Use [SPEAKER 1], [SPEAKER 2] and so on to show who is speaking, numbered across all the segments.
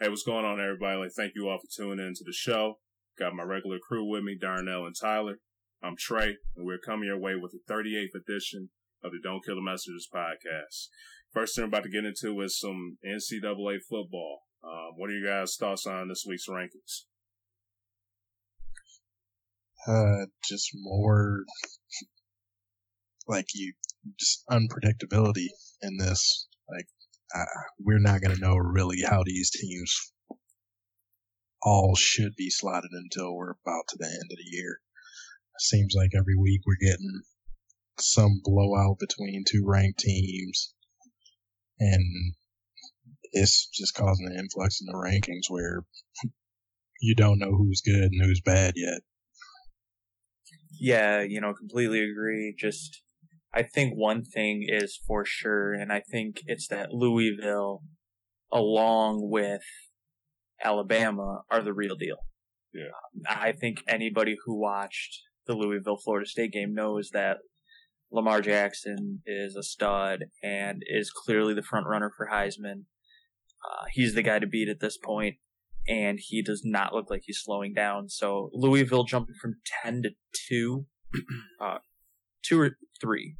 [SPEAKER 1] Hey, what's going on, everybody? Like, thank you all for tuning in to the show. Got my regular crew with me, Darnell and Tyler. I'm Trey, and we're coming your way with the 38th edition of the Don't Kill the Messengers podcast. First thing I'm about to get into is some NCAA football. Um, what are you guys' thoughts on this week's rankings?
[SPEAKER 2] Uh, just more like you, just unpredictability in this. Like, we're not going to know really how these teams all should be slotted until we're about to the end of the year. Seems like every week we're getting some blowout between two ranked teams, and it's just causing an influx in the rankings where you don't know who's good and who's bad yet.
[SPEAKER 3] Yeah, you know, completely agree. Just, I think one thing is for sure, and I think it's that Louisville, along with Alabama, are the real deal.
[SPEAKER 1] Yeah.
[SPEAKER 3] I think anybody who watched the Louisville Florida State game knows that Lamar Jackson is a stud and is clearly the front runner for Heisman. Uh, he's the guy to beat at this point, and he does not look like he's slowing down. So Louisville jumping from ten to two, uh, two or three.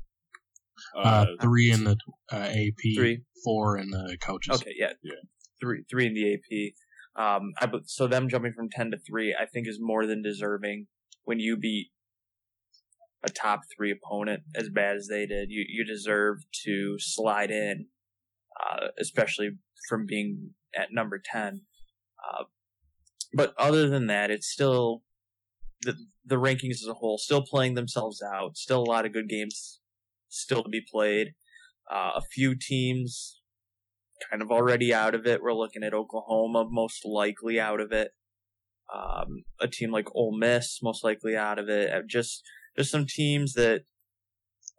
[SPEAKER 2] Uh, three in the uh, AP,
[SPEAKER 3] Three.
[SPEAKER 2] four in the coaches.
[SPEAKER 3] Okay, yeah,
[SPEAKER 1] Yeah.
[SPEAKER 3] three, three in the AP. Um, I, so them jumping from ten to three, I think, is more than deserving. When you beat a top three opponent as bad as they did, you you deserve to slide in, uh, especially from being at number ten. Uh, but other than that, it's still the the rankings as a whole still playing themselves out. Still a lot of good games still to be played. Uh, a few teams kind of already out of it. We're looking at Oklahoma most likely out of it. Um, a team like Ole Miss most likely out of it. Uh, Just just some teams that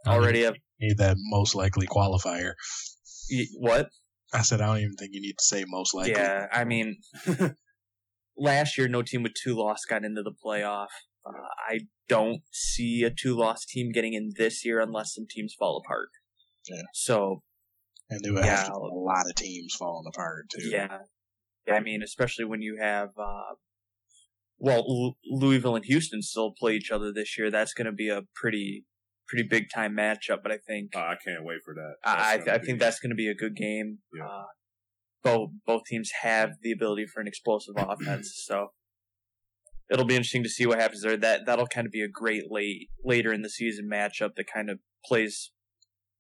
[SPEAKER 3] already have
[SPEAKER 2] think need that most likely qualifier.
[SPEAKER 3] y- what?
[SPEAKER 2] I said I don't even think you need to say most likely.
[SPEAKER 3] Yeah, I mean, last year no team with two loss got into the playoff. Uh, I don't see a two loss team getting in this year unless some teams fall apart.
[SPEAKER 2] Yeah.
[SPEAKER 3] So
[SPEAKER 2] And there
[SPEAKER 3] Yeah.
[SPEAKER 2] a lot of teams falling apart too.
[SPEAKER 3] Yeah. Yeah, I mean, especially when you have, uh, well, L- Louisville and Houston still play each other this year. That's going to be a pretty, pretty big time matchup. But I think,
[SPEAKER 1] Uh, I can't wait for that.
[SPEAKER 3] I,
[SPEAKER 1] That's
[SPEAKER 3] I, I
[SPEAKER 1] gonna
[SPEAKER 3] think that's going to be a good game.
[SPEAKER 1] Yeah.
[SPEAKER 3] Both both teams have the ability for an explosive offense, so it'll be interesting to see what happens there. That that'll kind of be a great late later in the season matchup that kind of plays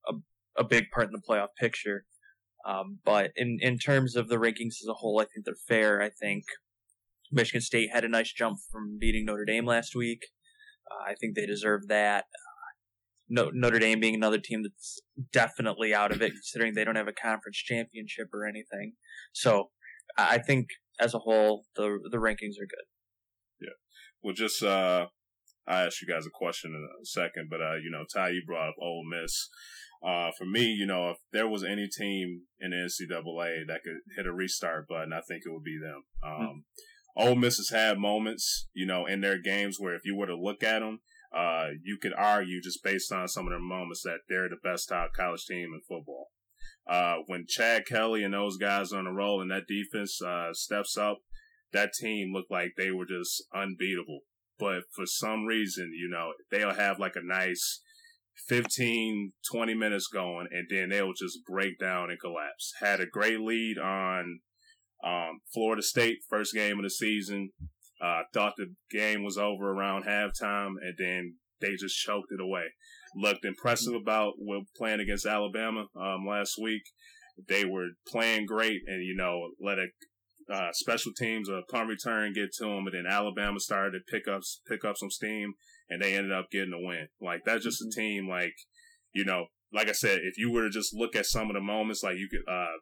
[SPEAKER 3] a a big part in the playoff picture. Um, but in in terms of the rankings as a whole, I think they're fair. I think Michigan State had a nice jump from beating Notre Dame last week. Uh, I think they deserve that. No, Notre Dame being another team that's definitely out of it, considering they don't have a conference championship or anything. So I think as a whole, the the rankings are good. Yeah.
[SPEAKER 1] Well, just uh, I ask you guys a question in a second, but uh, you know, Ty, you brought up Ole Miss. Uh, for me, you know, if there was any team in the NCAA that could hit a restart button, I think it would be them. Um, Ole Miss has had moments, you know, in their games where if you were to look at them, uh, you could argue just based on some of their moments that they're the best top college team in football. Uh, when Chad Kelly and those guys on the roll and that defense, uh, steps up, that team looked like they were just unbeatable. But for some reason, you know, they'll have like a nice 15, 20 minutes going and then they'll just break down and collapse. Had a great lead on, um, Florida State first game of the season. Uh, thought the game was over around halftime and then they just choked it away. Looked impressive about when playing against Alabama, um, last week. They were playing great and, you know, let a uh, special teams a punt return get to them, but then Alabama started to pick up pick up some steam, and they ended up getting a win. Like that's just a team. Like you know, like I said, if you were to just look at some of the moments, like you could, uh,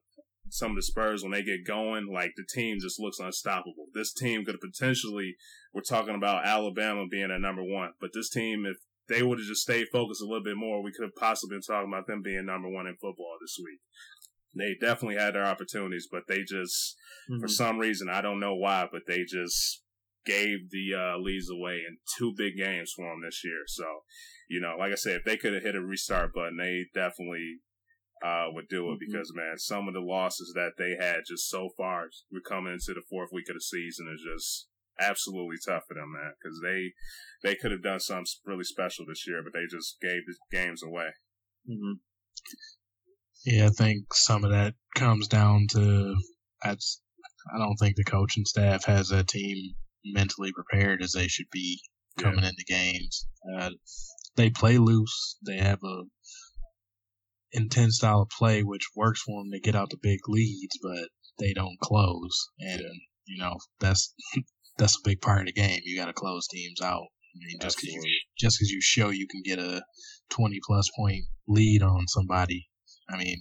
[SPEAKER 1] some of the Spurs when they get going, like the team just looks unstoppable. This team could have potentially. We're talking about Alabama being at number one, but this team, if they would have just stayed focused a little bit more, we could have possibly been talking about them being number one in football this week. They definitely had their opportunities, but they just for some reason, I don't know why, but they just gave the uh, leads away in two big games for them this year. So, you know, like I said, if they could have hit a restart button, they definitely uh, would do it mm-hmm. because man, some of the losses that they had just so far, we're coming into the fourth week of the season is just absolutely tough for them, man, because they they could have done something really special this year, but they just gave the games away.
[SPEAKER 3] Mm-hmm.
[SPEAKER 2] Yeah, I think some of that comes down to I, I don't think the coaching staff has a team mentally prepared as they should be coming yeah. into games. Uh, they play loose. They have a intense style of play, which works for them to get out the big leads, but they don't close. And you know that's that's a big part of the game. You got to close teams out. I mean, just because you just because you show you can get a twenty plus point lead on somebody. I mean,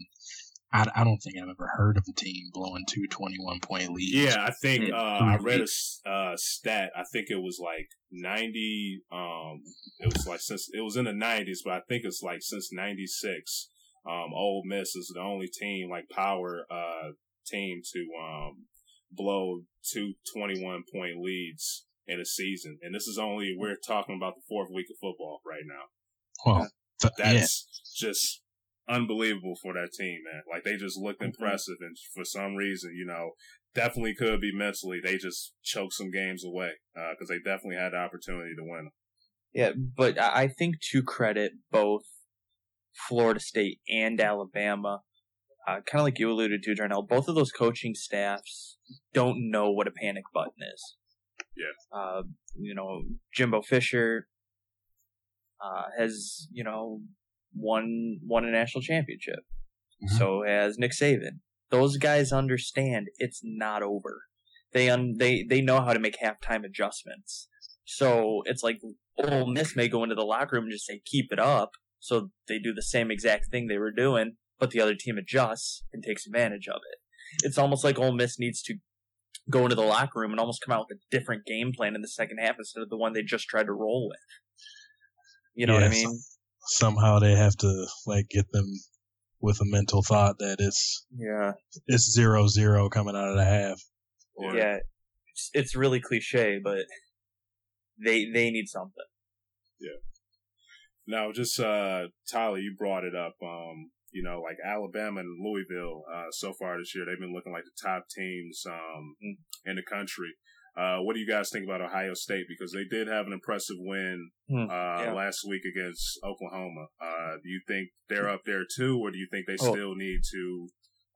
[SPEAKER 2] I, I don't think I've ever heard of a team blowing two 21 point leads.
[SPEAKER 1] Yeah, I think uh, I read a uh, stat. I think it was like 90. Um, it was like since it was in the 90s, but I think it's like since 96. Um, Ole Miss is the only team like power uh, team to um, blow two 21 point leads in a season, and this is only we're talking about the fourth week of football right now.
[SPEAKER 2] Well,
[SPEAKER 1] that's yeah. just unbelievable for that team, man. Like they just looked mm-hmm. impressive, and for some reason, you know, definitely could be mentally. They just choked some games away because uh, they definitely had the opportunity to win.
[SPEAKER 3] Yeah, but I think to credit both Florida State and Alabama, uh, kind of like you alluded to, Darnell, both of those coaching staffs don't know what a panic button is.
[SPEAKER 1] Yeah.
[SPEAKER 3] Uh, you know, Jimbo Fisher uh, has, you know, won won a national championship. Mm-hmm. So has Nick Saban. Those guys understand it's not over. They un- they they know how to make halftime adjustments. So it's like Ole Miss may go into the locker room and just say keep it up. So they do the same exact thing they were doing, but the other team adjusts and takes advantage of it. It's almost like Ole Miss needs to go into the locker room and almost come out with a different game plan in the second half instead of the one they just tried to roll with. You know yeah, what I mean?
[SPEAKER 2] somehow they have to like get them with a mental thought that it's
[SPEAKER 3] yeah
[SPEAKER 2] it's zero zero coming out of the half.
[SPEAKER 3] Or, yeah, it's, it's really cliche, but they they need something.
[SPEAKER 1] Yeah. Now, just uh, Tyler, you brought it up. Um, you know, like Alabama and Louisville, uh, so far this year, they've been looking like the top teams um, mm. in the country. Uh, what do you guys think about Ohio State? Because they did have an impressive win hmm, uh, yeah. last week against Oklahoma. Uh, do you think they're up there too, or do you think they oh. still need to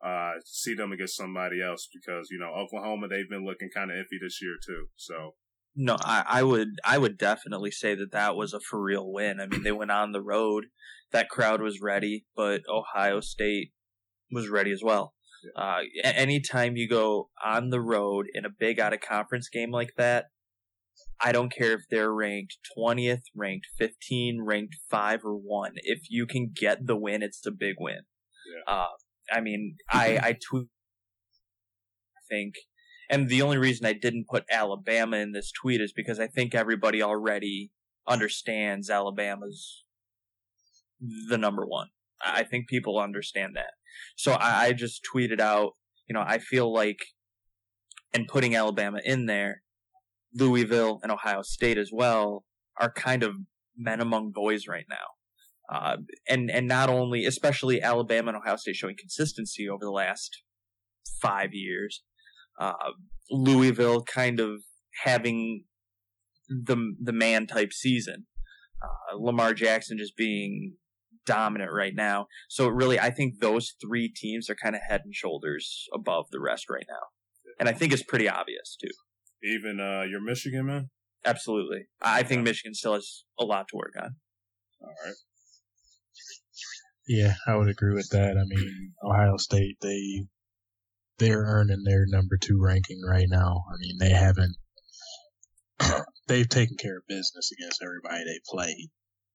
[SPEAKER 1] uh, see them against somebody else? Because you know Oklahoma, they've been looking kind of iffy this year too. So
[SPEAKER 3] no, I, I would I would definitely say that that was a for real win. I mean, they went on the road. That crowd was ready, but Ohio State was ready as well. Uh, anytime you go on the road in a big out of conference game like that, I don't care if they're ranked 20th, ranked 15, ranked 5 or 1. If you can get the win, it's a big win. Yeah. Uh, I mean, I, I tweet, I think, and the only reason I didn't put Alabama in this tweet is because I think everybody already understands Alabama's the number one. I think people understand that. So I, I just tweeted out, you know, I feel like, and putting Alabama in there, Louisville and Ohio State as well are kind of men among boys right now. Uh, and and not only, especially Alabama and Ohio State showing consistency over the last five years. Uh, Louisville kind of having the the man type season. Uh, Lamar Jackson just being dominant right now. So really, I think those three teams are kind of head and shoulders above the rest right now, and I think it's pretty obvious too.
[SPEAKER 1] Even uh, your Michigan man.
[SPEAKER 3] Absolutely, I think Michigan still has a lot to work on.
[SPEAKER 1] All right.
[SPEAKER 2] Yeah, I would agree with that. I mean, Ohio State they they're earning their number two ranking right now. I mean, they haven't they've taken care of business against everybody they played,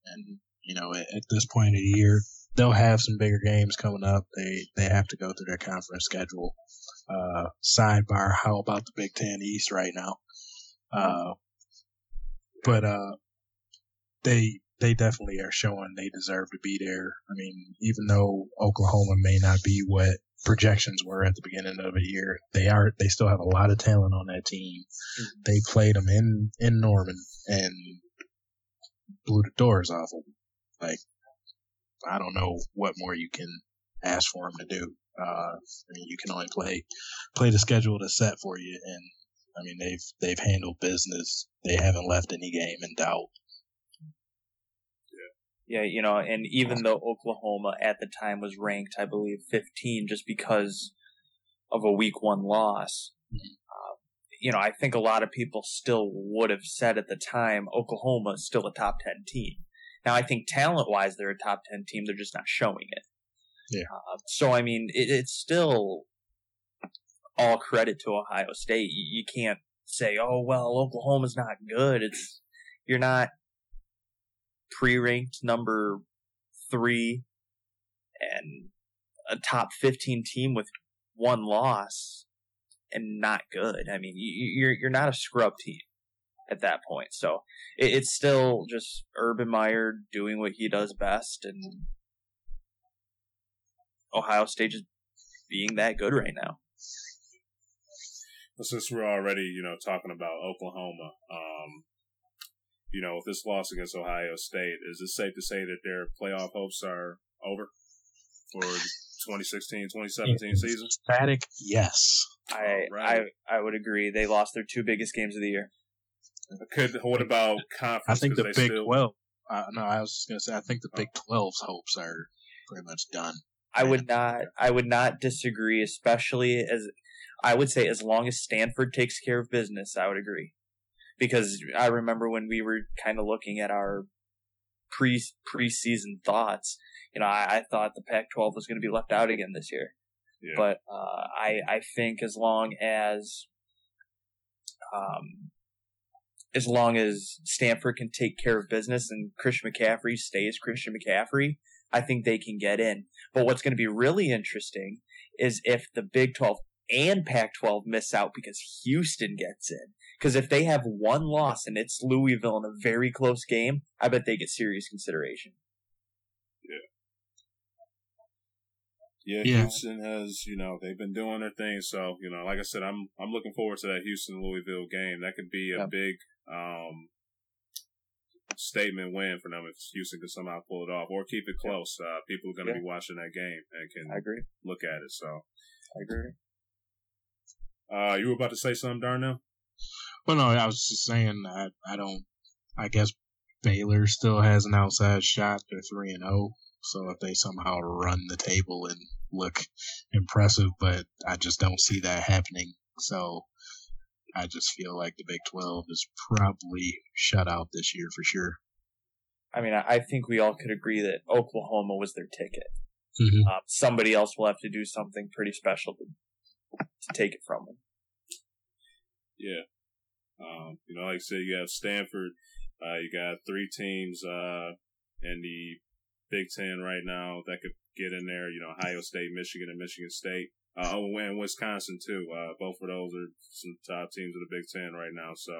[SPEAKER 2] and you know, at, at this point of the year, they'll have some bigger games coming up. They they have to go through their conference schedule. Uh, sidebar: How about the Big Ten East right now? Uh, but uh, they they definitely are showing they deserve to be there. I mean, even though Oklahoma may not be what projections were at the beginning of the year, they are they still have a lot of talent on that team. Mm-hmm. They played them in in Norman and blew the doors off them. Like, I don't know what more you can ask for them to do. Uh, I mean, you can only play play the schedule that's set for you, and I mean they've they've handled business. They haven't left any game in doubt.
[SPEAKER 3] Yeah, you know, and even though Oklahoma at the time was ranked, I believe, 15 just because of a week one loss, uh, you know, I think a lot of people still would have said at the time Oklahoma is still a top 10 team. Now, I think talent wise, they're a top 10 team. They're just not showing it.
[SPEAKER 2] Yeah.
[SPEAKER 3] Uh, so, I mean, it, it's still all credit to Ohio State. You, you can't say, oh, well, Oklahoma's not good. It's, you're not pre-ranked number three and a top 15 team with one loss and not good. I mean, you're, you're not a scrub team at that point. So it's still just Urban Meyer doing what he does best and Ohio State just being that good right now.
[SPEAKER 1] Since we're already, you know, talking about Oklahoma, um, you know, with this loss against Ohio State, is it safe to say that their playoff hopes are over for 2016, 2017 season?
[SPEAKER 2] Static, yes.
[SPEAKER 3] I, right. I I would agree. They lost their two biggest games of the year.
[SPEAKER 1] Could what about conference?
[SPEAKER 2] I think the Big still... Twelve. Uh, no, I was just gonna say I think the Big 12's hopes are pretty much done.
[SPEAKER 3] I would not. I would not disagree, especially as I would say as long as Stanford takes care of business, I would agree because I remember when we were kind of looking at our pre preseason thoughts. You know, I, I thought the Pac-12 was going to be left out again this year, yeah. but uh, I I think as long as um as long as Stanford can take care of business and Christian McCaffrey stays Christian McCaffrey, I think they can get in. But what's going to be really interesting is if the Big 12 and Pac 12 miss out because Houston gets in. Because if they have one loss and it's Louisville in a very close game, I bet they get serious consideration.
[SPEAKER 1] Yeah. Yeah, Houston has, you know, they've been doing their thing. So, you know, like I said, I'm I'm looking forward to that Houston Louisville game. That could be a yep. big um statement win for them if Houston can somehow pull it off or keep it close. Uh, people are going to yeah. be watching that game and can
[SPEAKER 3] I agree.
[SPEAKER 1] look at it. So
[SPEAKER 3] I agree.
[SPEAKER 1] Uh, you were about to say something, Darnell?
[SPEAKER 2] Well, no, I was just saying I I don't. I guess Baylor still has an outside shot. They're three and zero. Oh, so if they somehow run the table and look impressive, but I just don't see that happening. So I just feel like the Big 12 is probably shut out this year for sure.
[SPEAKER 3] I mean, I think we all could agree that Oklahoma was their ticket.
[SPEAKER 2] Mm-hmm.
[SPEAKER 3] Uh, somebody else will have to do something pretty special to, to take it from them.
[SPEAKER 1] Yeah. Um, you know, like I said, you have Stanford. Uh, you got three teams uh, in the Big Ten right now that could get in there. You know, Ohio State, Michigan, and Michigan State. Uh, oh, and Wisconsin too. Uh, both of those are some top teams of the Big Ten right now. So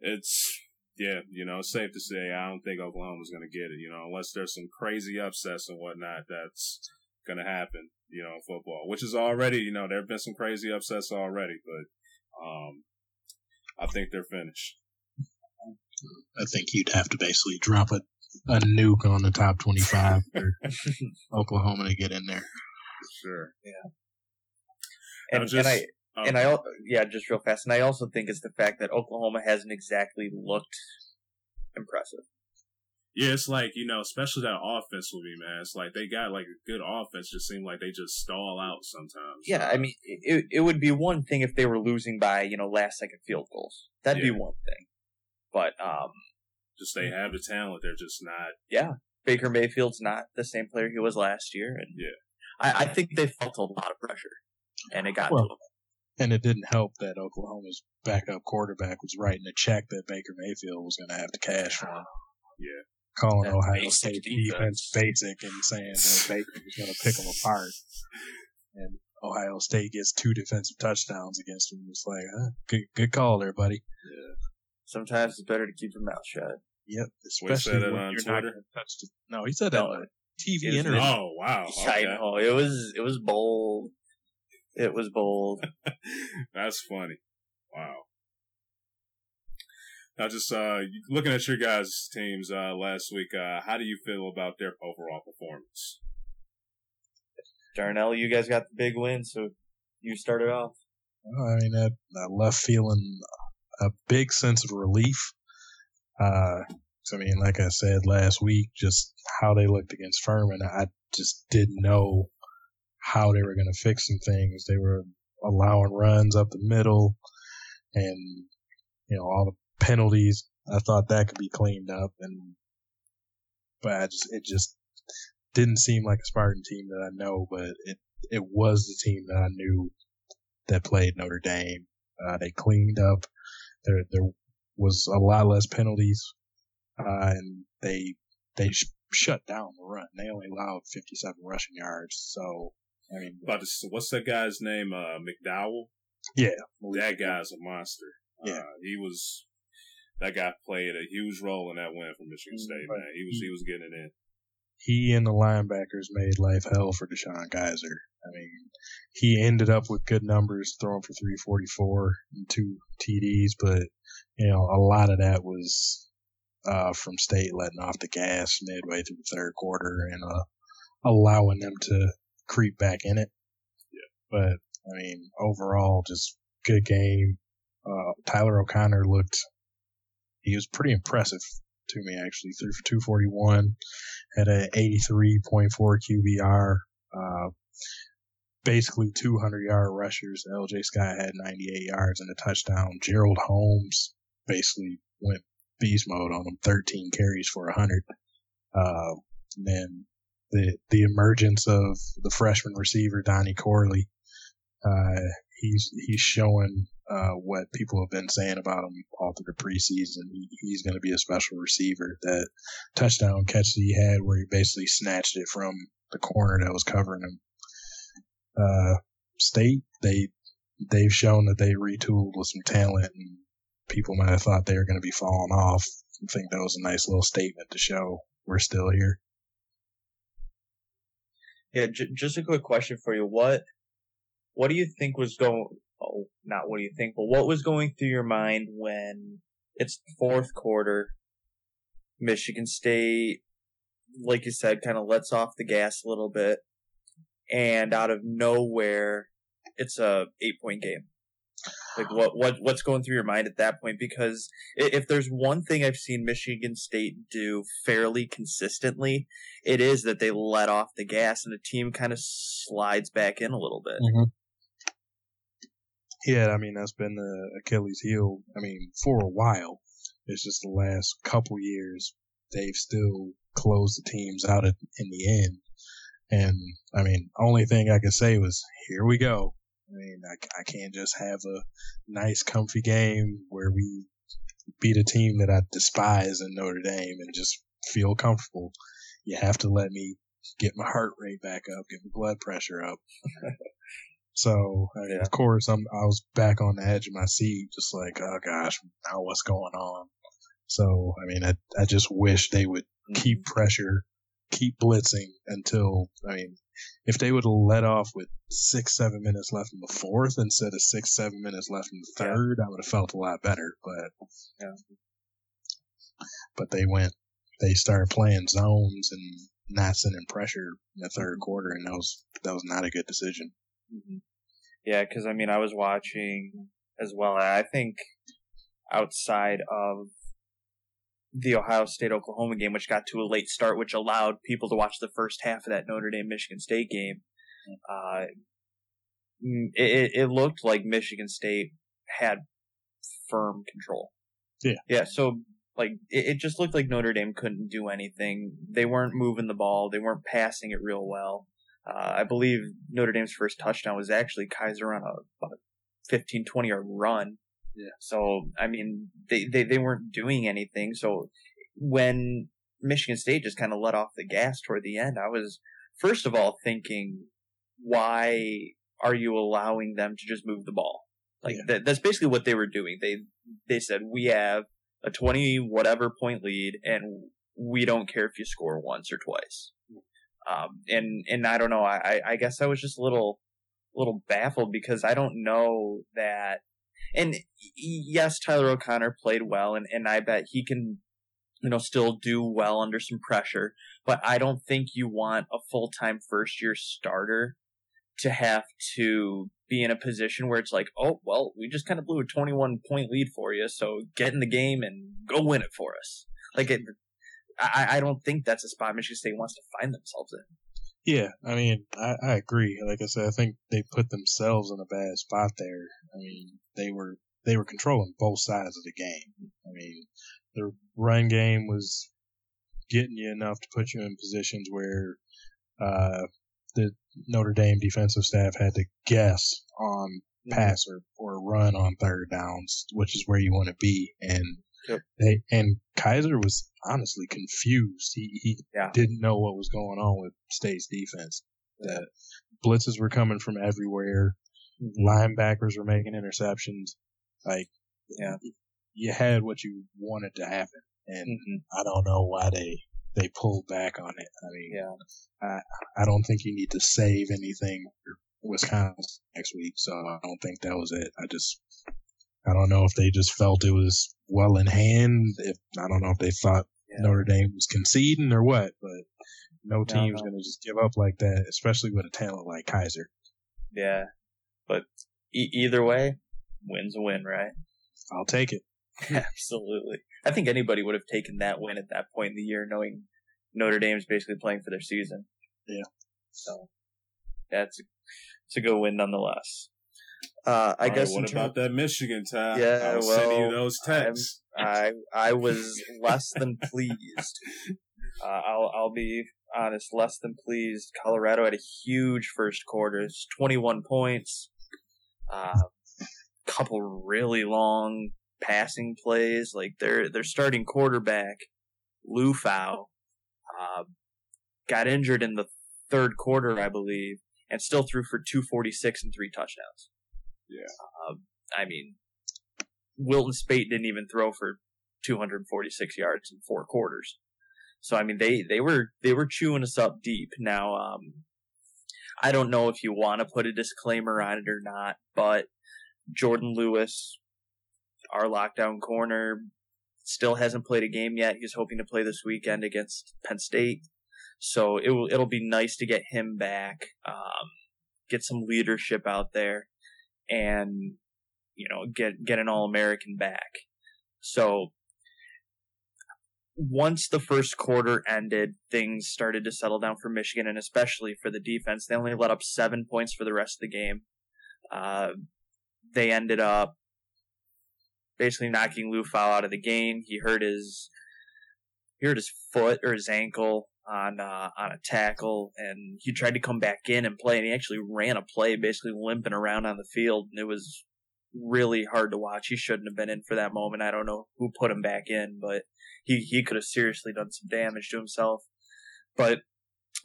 [SPEAKER 1] it's yeah, you know, safe to say I don't think Oklahoma's going to get it. You know, unless there's some crazy upsets and whatnot that's going to happen. You know, in football, which is already you know there have been some crazy upsets already, but um, I think they're finished.
[SPEAKER 2] I think you'd have to basically drop a, a nuke on the top 25 for Oklahoma to get in there.
[SPEAKER 1] Sure.
[SPEAKER 3] Yeah. And, just, and I um, and I yeah, just real fast. And I also think it's the fact that Oklahoma hasn't exactly looked impressive.
[SPEAKER 1] Yeah, it's like you know, especially that offense will be man. It's like they got like a good offense. Just seem like they just stall out sometimes.
[SPEAKER 3] Yeah, I mean, it it would be one thing if they were losing by you know last second field goals. That'd yeah. be one thing. But um,
[SPEAKER 1] just they have the talent. They're just not.
[SPEAKER 3] Yeah, Baker Mayfield's not the same player he was last year, and
[SPEAKER 1] yeah,
[SPEAKER 3] I, I think they felt a lot of pressure, and it got well, to them.
[SPEAKER 2] And it didn't help that Oklahoma's backup quarterback was writing a check that Baker Mayfield was going to have to cash for.
[SPEAKER 1] Yeah.
[SPEAKER 2] Calling that Ohio State defense. defense basic and saying that Baker was going to pick them apart. And Ohio State gets two defensive touchdowns against him. It's like, huh? good, good call there, buddy.
[SPEAKER 1] Yeah.
[SPEAKER 3] Sometimes it's better to keep your mouth shut.
[SPEAKER 2] Yep, especially when you're Twitter? not going to touch the. No, he said that on TV interview.
[SPEAKER 1] Oh wow!
[SPEAKER 3] Okay. I know it was it was bold. It was bold.
[SPEAKER 1] That's funny. Wow. Now, just uh, looking at your guys' teams uh, last week, uh, how do you feel about their overall performance?
[SPEAKER 3] Darnell, you guys got the big win, so you started off.
[SPEAKER 2] I mean, I, I left feeling a big sense of relief. Uh, I mean, like I said last week, just how they looked against Furman, I just didn't know how they were going to fix some things. They were allowing runs up the middle and, you know, all the penalties. I thought that could be cleaned up and, but I just, it just didn't seem like a Spartan team that I know, but it, it was the team that I knew that played Notre Dame. Uh, they cleaned up. There, there was a lot less penalties, uh, and they, they sh- shut down the run. They only allowed 57 rushing yards. So, I mean,
[SPEAKER 1] About to, what's that guy's name? Uh, McDowell.
[SPEAKER 2] yeah,
[SPEAKER 1] That guy's a monster.
[SPEAKER 2] Yeah.
[SPEAKER 1] Uh, he was. That guy played a huge role in that win for Michigan State.
[SPEAKER 2] Right.
[SPEAKER 1] Man, he was he was getting it in.
[SPEAKER 2] he and the linebackers made life hell for DeShone Kizer. I mean, he ended up with good numbers, throwing for 344 and two TDs, but you know, a lot of that was uh, from State letting off the gas midway through the third quarter and uh, allowing them to creep back in it. Yeah. But I mean, overall, just good game. Uh, Tyler O'Connor looked, he was pretty impressive to me actually. Threw for 241 had a 83.4 QBR, uh, basically 200 yard rushers. LJ Scott had 98 yards and a touchdown. Gerald Holmes basically went beast mode on him, 13 carries for 100. Uh, and then the, the emergence of the freshman receiver, Donnie Corley, uh, he's, he's showing, uh, what people have been saying about him all through the preseason. He, he's going to be a special receiver. That touchdown catch that he had where he basically snatched it from the corner that was covering him. Uh, State, they, they've shown that they retooled with some talent and people might have thought they were going to be falling off. I think that was a nice little statement to show we're still here.
[SPEAKER 3] Yeah, j- just a quick question for you. What what do you think was going? Oh, not what do you think, but what was going through your mind when it's fourth quarter? Michigan State, like you said, kind of lets off the gas a little bit, and out of nowhere, it's a eight point game. Like what what what's going through your mind at that point? Because if there's one thing I've seen Michigan State do fairly consistently, it is that they let off the gas and the team kind of slides back in a little bit. Mm-hmm.
[SPEAKER 2] Yeah, I mean that's been the Achilles heel. I mean for a while. It's just the last couple years they've still closed the teams out at, in the end. And I mean, only thing I could say was, here we go. I mean, I, I can't just have a nice, comfy game where we beat a team that I despise in Notre Dame and just feel comfortable. You have to let me get my heart rate back up, get my blood pressure up. so,
[SPEAKER 3] Yeah.
[SPEAKER 2] of course, I'm, I was back on the edge of my seat, just like, oh gosh, now what's going on? So, I mean, I, I just wish they would keep mm-hmm. pressure, keep blitzing until, I mean, if they would have let off with six, seven minutes left in the fourth instead of six, seven minutes left in the
[SPEAKER 3] Yeah.
[SPEAKER 2] third, I would have felt a lot better. But,
[SPEAKER 3] Yeah.
[SPEAKER 2] but they went, they started playing zones and not sending pressure in the third mm-hmm. quarter, and that was that was not a good decision.
[SPEAKER 3] Mhm. Yeah, because I mean, I was watching as well. I think outside of the Ohio State Oklahoma game, which got to a late start, which allowed people to watch the first half of that Notre Dame Michigan State game, uh, mm, it, it looked like Michigan State had firm control.
[SPEAKER 2] Yeah.
[SPEAKER 3] Yeah. So like it, it just looked like Notre Dame couldn't do anything. They weren't moving the ball. They weren't passing it real well. Uh, I believe Notre Dame's first touchdown was actually Kizer on a, a 15, 20 yard run.
[SPEAKER 2] Yeah.
[SPEAKER 3] So, I mean, they, they, they weren't doing anything. So when Michigan State just kind of let off the gas toward the end, I was, first of all, thinking, why are you allowing them to just move the ball? Like
[SPEAKER 2] Yeah.
[SPEAKER 3] that, that's basically what they were doing. They, they said, we have a 20 whatever point lead and we don't care if you score once or twice. Um, and, and I don't know, I, I- guess I was just a little, little baffled because I don't know that, and yes, Tyler O'Connor played well and, and I bet he can, you know, still do well under some pressure, but I don't think you want a full-time first year starter to have to be in a position where it's like, oh, well, we just kind of blew a 21 point lead for you, so get in the game and go win it for us. Like, it, I, I don't think that's a spot Michigan State wants to find themselves in.
[SPEAKER 2] Yeah, I mean, I, I agree. Like I said, I think they put themselves in a bad spot there. I mean, they were they were controlling both sides of the game. I mean, the run game was getting you enough to put you in positions where uh, the Notre Dame defensive staff had to guess on pass or, or run on third downs, which is where you want to be. And
[SPEAKER 3] Yep.
[SPEAKER 2] they and Kizer was honestly confused. He he
[SPEAKER 3] Yeah.
[SPEAKER 2] didn't know what was going on with State's defense. The blitzes were coming from everywhere. Linebackers were making interceptions. Like
[SPEAKER 3] Yeah.
[SPEAKER 2] you had what you wanted to happen, and
[SPEAKER 3] Mhm.
[SPEAKER 2] I don't know why they they pulled back on it. I mean,
[SPEAKER 3] Yeah.
[SPEAKER 2] I don't think you need to save anything for Wisconsin next week, so I don't think that was it. I just, I don't know if they just felt it was well in hand. If I don't know if they thought
[SPEAKER 3] Yeah.
[SPEAKER 2] Notre Dame was conceding or what, but no team's
[SPEAKER 3] no.
[SPEAKER 2] going to just give up like that, especially with a talent like Kizer.
[SPEAKER 3] Yeah. But e- either way, win's a win, right?
[SPEAKER 2] I'll take it.
[SPEAKER 3] Absolutely. I think anybody would have taken that win at that point in the year, knowing Notre Dame's basically playing for their season.
[SPEAKER 2] Yeah.
[SPEAKER 3] So that's a, it's a good win nonetheless. Uh, I
[SPEAKER 1] All
[SPEAKER 3] guess
[SPEAKER 1] right, what
[SPEAKER 3] in
[SPEAKER 1] about that Michigan tie?
[SPEAKER 3] Yeah,
[SPEAKER 1] I was sending you
[SPEAKER 3] well,
[SPEAKER 1] those texts.
[SPEAKER 3] I I was less than pleased. Uh, I'll I'll be honest, less than pleased. Colorado had a huge first quarter, it's twenty one points. A couple really long passing plays. Like their their starting quarterback, Liufau, uh, got injured in the third quarter, I believe, and still threw for two forty six and three touchdowns.
[SPEAKER 1] Yeah.
[SPEAKER 3] Um, I mean, Wilton Speight didn't even throw for 246 yards in four quarters. So I mean, they they were they were chewing us up deep. Now, um, I don't know if you want to put a disclaimer on it or not, but Jourdan Lewis, our lockdown corner, still hasn't played a game yet. He's hoping to play this weekend against Penn State. So it will it'll be nice to get him back, um, get some leadership out there, and you know get get an All American back. So once the first quarter ended, things started to settle down for Michigan, and especially for the defense. They only let up seven points for the rest of the game. Uh, they ended up basically knocking Liufau out of the game. He hurt his he hurt his foot or his ankle on uh, on a tackle, and he tried to come back in and play, and he actually ran a play, basically limping around on the field, and it was really hard to watch. He shouldn't have been in for that moment. I don't know who put him back in, but he he could have seriously done some damage to himself. But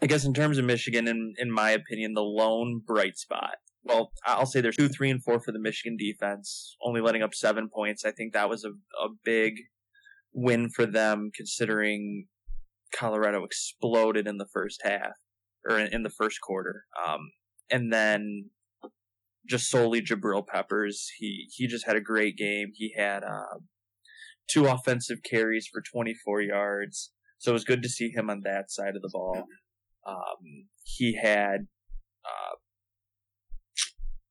[SPEAKER 3] I guess in terms of Michigan, in in my opinion, the lone bright spot. Well, I'll say there's two, three, and four for the Michigan defense, only letting up seven points. I think that was a a big win for them, considering Colorado exploded in the first half or in, in the first quarter. Um, and then just solely Jabril Peppers. He he just had a great game. He had uh, two offensive carries for 24 yards, so it was good to see him on that side of the ball. Um, he had uh,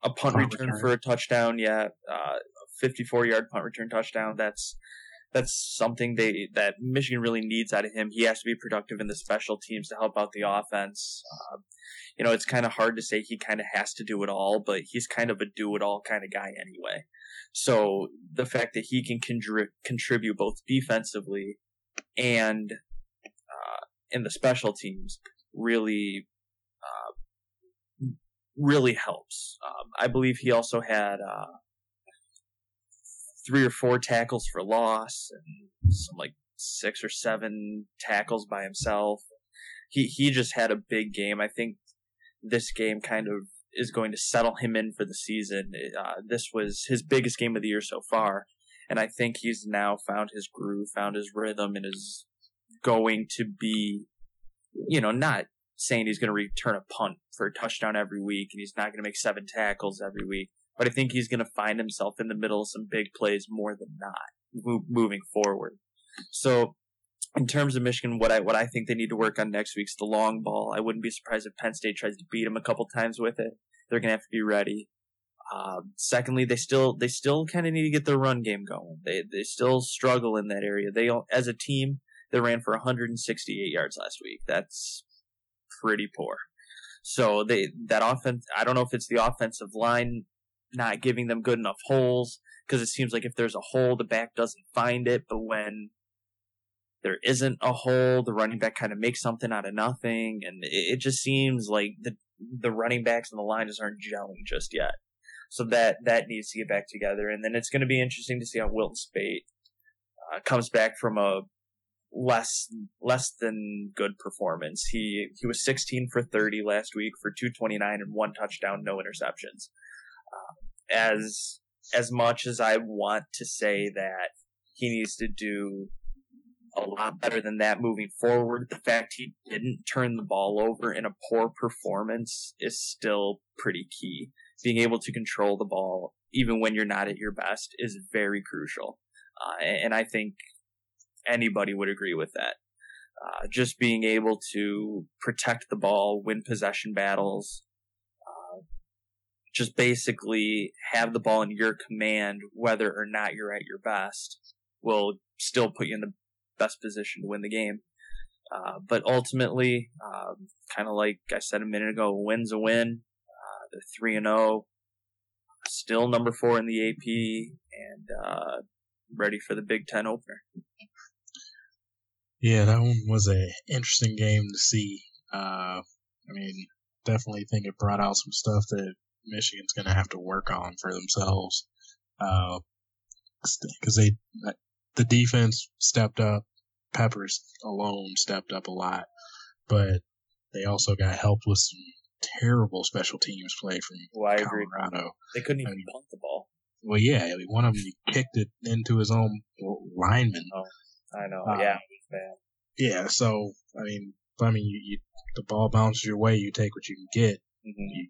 [SPEAKER 3] a punt,
[SPEAKER 2] Punt
[SPEAKER 3] return,
[SPEAKER 2] return.
[SPEAKER 3] for a touchdown. Yeah, uh, 54 yard punt return touchdown. That's that's something they that Michigan really needs out of him. He has to be productive in the special teams to help out the offense. Uh, you know, it's kind of hard to say he kind of has to do it all, but he's kind of a do it all kind of guy anyway. So the fact that he can contri- contribute both defensively and uh, in the special teams really uh, really helps. Um, I believe he also had uh, three or four tackles for loss and some like six or seven tackles by himself. He he just had a big game. I think this game kind of is going to settle him in for the season. Uh, this was his biggest game of the year so far, and I think he's now found his groove, found his rhythm, and is going to be, you know, not saying he's going to return a punt for a touchdown every week and he's not going to make seven tackles every week, but I think he's going to find himself in the middle of some big plays more than not mo- moving forward. So in terms of Michigan, what I what I think they need to work on next week's the long ball. I wouldn't be surprised if Penn State tries to beat them a couple times with it. They're going to have to be ready. Um, secondly, they still they still kind of need to get their run game going. They they still struggle in that area. They as a team they ran for 168 yards last week. That's pretty poor. So they that offense. I don't know if it's the offensive line not giving them good enough holes because it seems like if there's a hole, the back doesn't find it. But when there isn't a hole, the running back kind of makes something out of nothing, and it, it just seems like the the running backs and the line just aren't gelling just yet. So that that needs to get back together, and then it's going to be interesting to see how Wilton Speight uh, comes back from a less less than good performance. He he was 16 for 30 last week for 229 and one touchdown, no interceptions. As as much as I want to say that he needs to do a lot better than that moving forward, the fact he didn't turn the ball over in a poor performance is still pretty key. Being able to control the ball, even when you're not at your best, is very crucial. Uh, and I think anybody would agree with that. Uh, just being able to protect the ball, win possession battles, just basically have the ball in your command, whether or not you're at your best, will still put you in the best position to win the game. Uh, but ultimately, um, kind of like I said a minute ago, win's a win. Uh, they're three and zero, oh. still number four in the AP, and uh, ready for the Big Ten opener.
[SPEAKER 2] Yeah, that one was a interesting game to see. Uh, I mean, definitely think it brought out some stuff that Michigan's going to have to work on for themselves. Because uh, they, the defense stepped up. Peppers alone stepped up a lot, but they also got helped with some terrible special teams play from well, I Colorado.
[SPEAKER 3] Agree. They couldn't even I mean, punt the ball.
[SPEAKER 2] Well, yeah, one of them kicked it into his own lineman.
[SPEAKER 3] Oh, I know. Uh, yeah, bad.
[SPEAKER 2] Yeah, so I mean, I mean, you, you, the ball bounces your way, you take what you can get. Mm-hmm. You,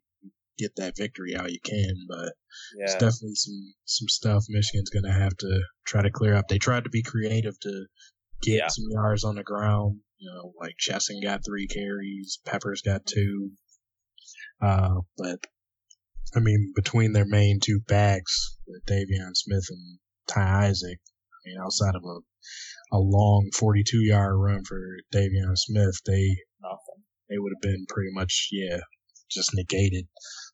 [SPEAKER 2] get that victory how you can, but yeah. it's definitely some some stuff Michigan's going to have to try to clear up. They tried to be creative to get yeah. some yards on the ground. You know, like Chesson got three carries, Peppers got two. Uh, but I mean, between their main two backs, De'Veon Smith and Ty Isaac, I mean, outside of a a long 42 yard run for De'Veon Smith, they Nothing. they would have been pretty much yeah just negated.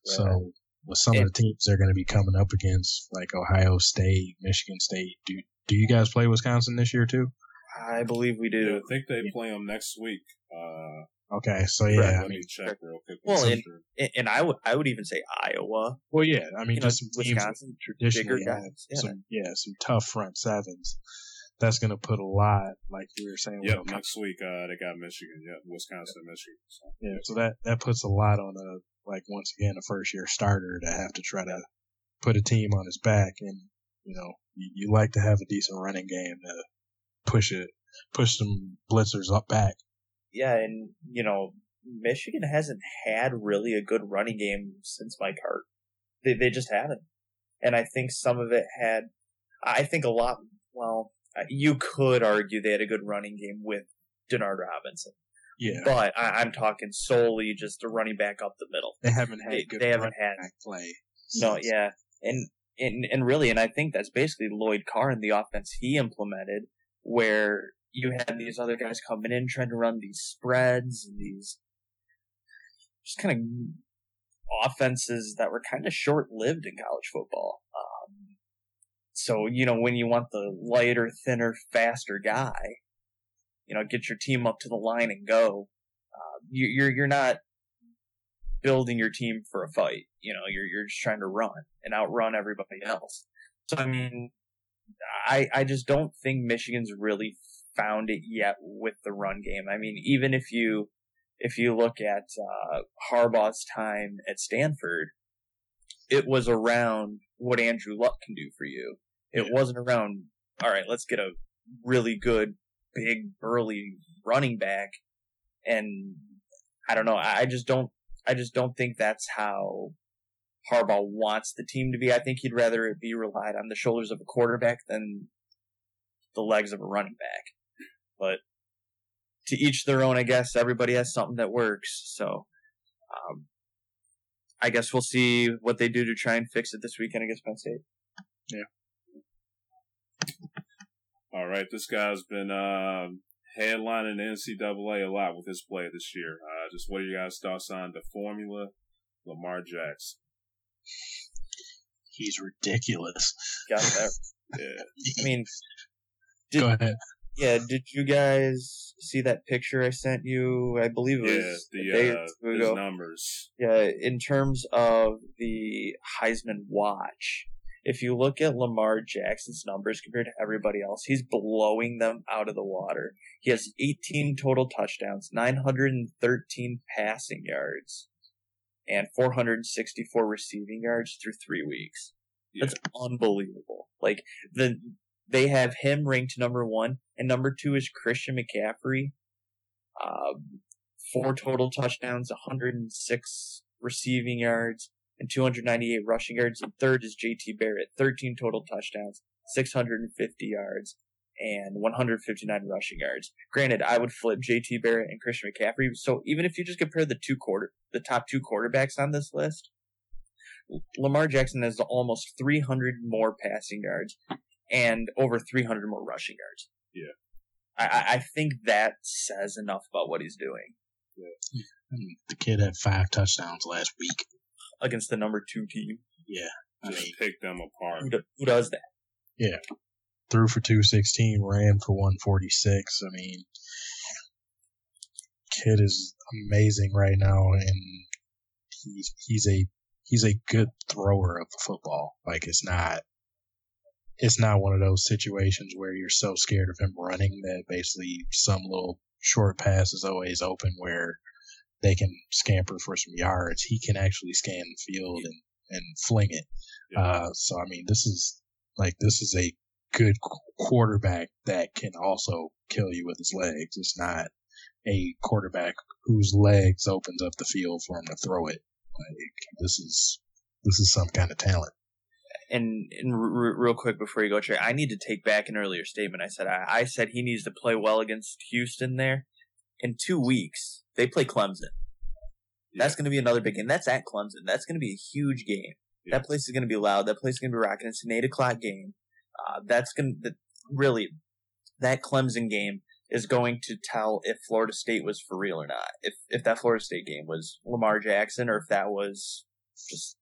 [SPEAKER 2] Yeah. So with some and, of the teams they're going to be coming up against, like Ohio State, Michigan State, do do you guys play Wisconsin this year too?
[SPEAKER 3] I believe we do.
[SPEAKER 1] Yeah, I think they play them next week. Uh,
[SPEAKER 2] okay, so yeah, right,
[SPEAKER 1] let me check real quick.
[SPEAKER 3] Well, and, and I would I would even say Iowa.
[SPEAKER 2] Well, yeah, I mean, you just know, some Wisconsin traditionally have yeah. some yeah some tough front sevens that's going to put a lot, like we were saying.
[SPEAKER 1] Yep, next week uh, they got Michigan. Yep, Wisconsin, Michigan. So.
[SPEAKER 2] Yeah, so that that puts a lot on a like once again a first year starter to have to try to put a team on his back, and you know you, you like to have a decent running game to push it, push some blitzers up back.
[SPEAKER 3] Yeah, and you know Michigan hasn't had really a good running game since Mike Hart. They they just haven't, and I think some of it had. I think a lot. Well, you could argue they had a good running game with Denard Robinson.
[SPEAKER 2] Yeah.
[SPEAKER 3] But I, am talking solely just a running back up the middle.
[SPEAKER 2] They haven't had they, they haven't had play.
[SPEAKER 3] No, yeah. And, and and really, and I think that's basically Lloyd Carr and the offense he implemented, where you had these other guys coming in trying to run these spreads and these just kind of offenses that were kind of short lived in college football. Um, so, you know, when you want the lighter, thinner, faster guy, you know, get your team up to the line and go. Uh, you, you're you're not building your team for a fight. You know, you're you're just trying to run and outrun everybody else. So I mean, I I just don't think Michigan's really found it yet with the run game. I mean, even if you if you look at uh, Harbaugh's time at Stanford, it was around what Andrew Luck can do for you. It yeah. wasn't around, all right, let's get a really good, big, burly running back. And I don't know. I just don't, I just don't think that's how Harbaugh wants the team to be. I think he'd rather it be relied on the shoulders of a quarterback than the legs of a running back. But to each their own, I guess. Everybody has something that works. So, um, I guess we'll see what they do to try and fix it this weekend against Penn State.
[SPEAKER 1] All right, this guy's been um, headlining the NCAA a lot with his play this year. Uh, just what are your guys' thoughts on the formula, Lamar Jackson?
[SPEAKER 2] He's ridiculous.
[SPEAKER 3] Got that.
[SPEAKER 1] Yeah,
[SPEAKER 3] I mean,
[SPEAKER 2] Go ahead.
[SPEAKER 3] yeah. Did you guys see that picture I sent you? I believe it
[SPEAKER 1] yeah,
[SPEAKER 3] was a day
[SPEAKER 1] the
[SPEAKER 3] or
[SPEAKER 1] uh, his
[SPEAKER 3] ago.
[SPEAKER 1] numbers.
[SPEAKER 3] Yeah, in terms of the Heisman watch, if you look at Lamar Jackson's numbers compared to everybody else, he's blowing them out of the water. He has 18 total touchdowns, 913 passing yards, and 464 receiving yards through three weeks.
[SPEAKER 1] Yeah.
[SPEAKER 3] That's unbelievable. Like the they have him ranked number one, and number two is Christian McCaffrey. Um, four total touchdowns, 106 receiving yards, and 298 rushing yards. And third is JT Barrett, 13 total touchdowns, 650 yards, and 159 rushing yards. Granted, I would flip JT Barrett and Christian McCaffrey. So even if you just compare the two quarter, the top two quarterbacks on this list, Lamar Jackson has almost 300 more passing yards and over 300 more rushing yards.
[SPEAKER 1] Yeah.
[SPEAKER 3] I, I- think that says enough about what he's doing
[SPEAKER 2] And The kid had five touchdowns last week.
[SPEAKER 3] Against the number two team.
[SPEAKER 2] Yeah.
[SPEAKER 1] Just
[SPEAKER 2] mean,
[SPEAKER 1] pick them apart.
[SPEAKER 3] Who, do, who does that? Yeah.
[SPEAKER 2] Threw for 216, ran for 146. I mean, kid is amazing right now, and he's he's a he's a good thrower of the football. Like it's not it's not one of those situations where you're so scared of him running that basically some little short pass is always open where they can scamper for some yards. He can actually scan the field and and fling it.
[SPEAKER 1] Yeah.
[SPEAKER 2] Uh, so I mean, this is like this is a good quarterback that can also kill you with his legs. It's not a quarterback whose legs opens up the field for him to throw it. Like this is this is some kind of talent.
[SPEAKER 3] And, and r- r- real quick before you go, Trey, I need to take back an earlier statement. I said I, I said he needs to play well against Houston there. In two weeks, they play Clemson. That's going to be another big game. That's at Clemson. That's going to be a huge game.
[SPEAKER 1] Yeah.
[SPEAKER 3] That place is going to be loud. That place is going to be rocking. It's an eight o'clock game. Uh, that's going to really that Clemson game is going to tell if Florida State was for real or not. If if that Florida State game was Lamar Jackson or if that was just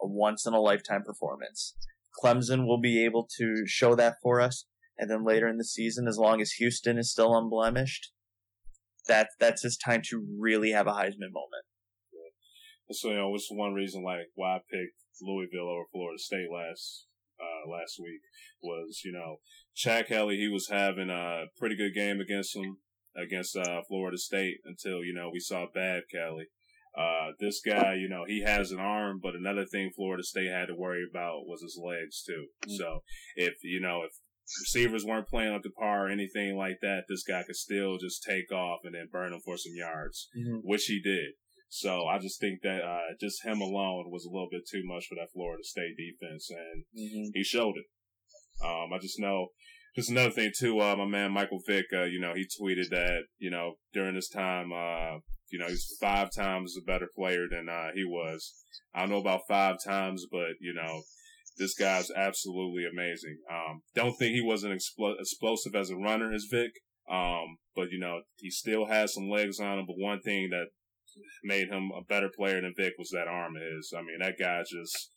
[SPEAKER 3] a once in a lifetime performance. Clemson will be able to show that for us, and then later in the season, as long as Houston is still unblemished, that that's his time to really have a Heisman moment.
[SPEAKER 1] So you know, it's one reason like why I picked Louisville over Florida State last uh last week was you know Chad Kelly he was having a pretty good game against him against uh Florida State until you know we saw bad Kelly. Uh, this guy, you know, he has an arm, but another thing Florida State had to worry about was his legs too. So if you know if receivers weren't playing up to par or anything like that, this guy could still just take off and then burn them for some yards, which he did. So I just think that uh, just him alone was a little bit too much for that Florida State defense, and
[SPEAKER 3] Mm-hmm.
[SPEAKER 1] he showed it. Um, I just know. Just another thing too, uh, my man Michael Vick, uh, you know, he tweeted that, you know, during this time, uh, you know, he's five times a better player than, uh, he was. I don't know about five times, but, you know, this guy's absolutely amazing. Um, don't think he wasn't expl- explosive as a runner as Vick. Um, but you know, he still has some legs on him. But one thing that made him a better player than Vick was that arm of his. I mean, that guy's just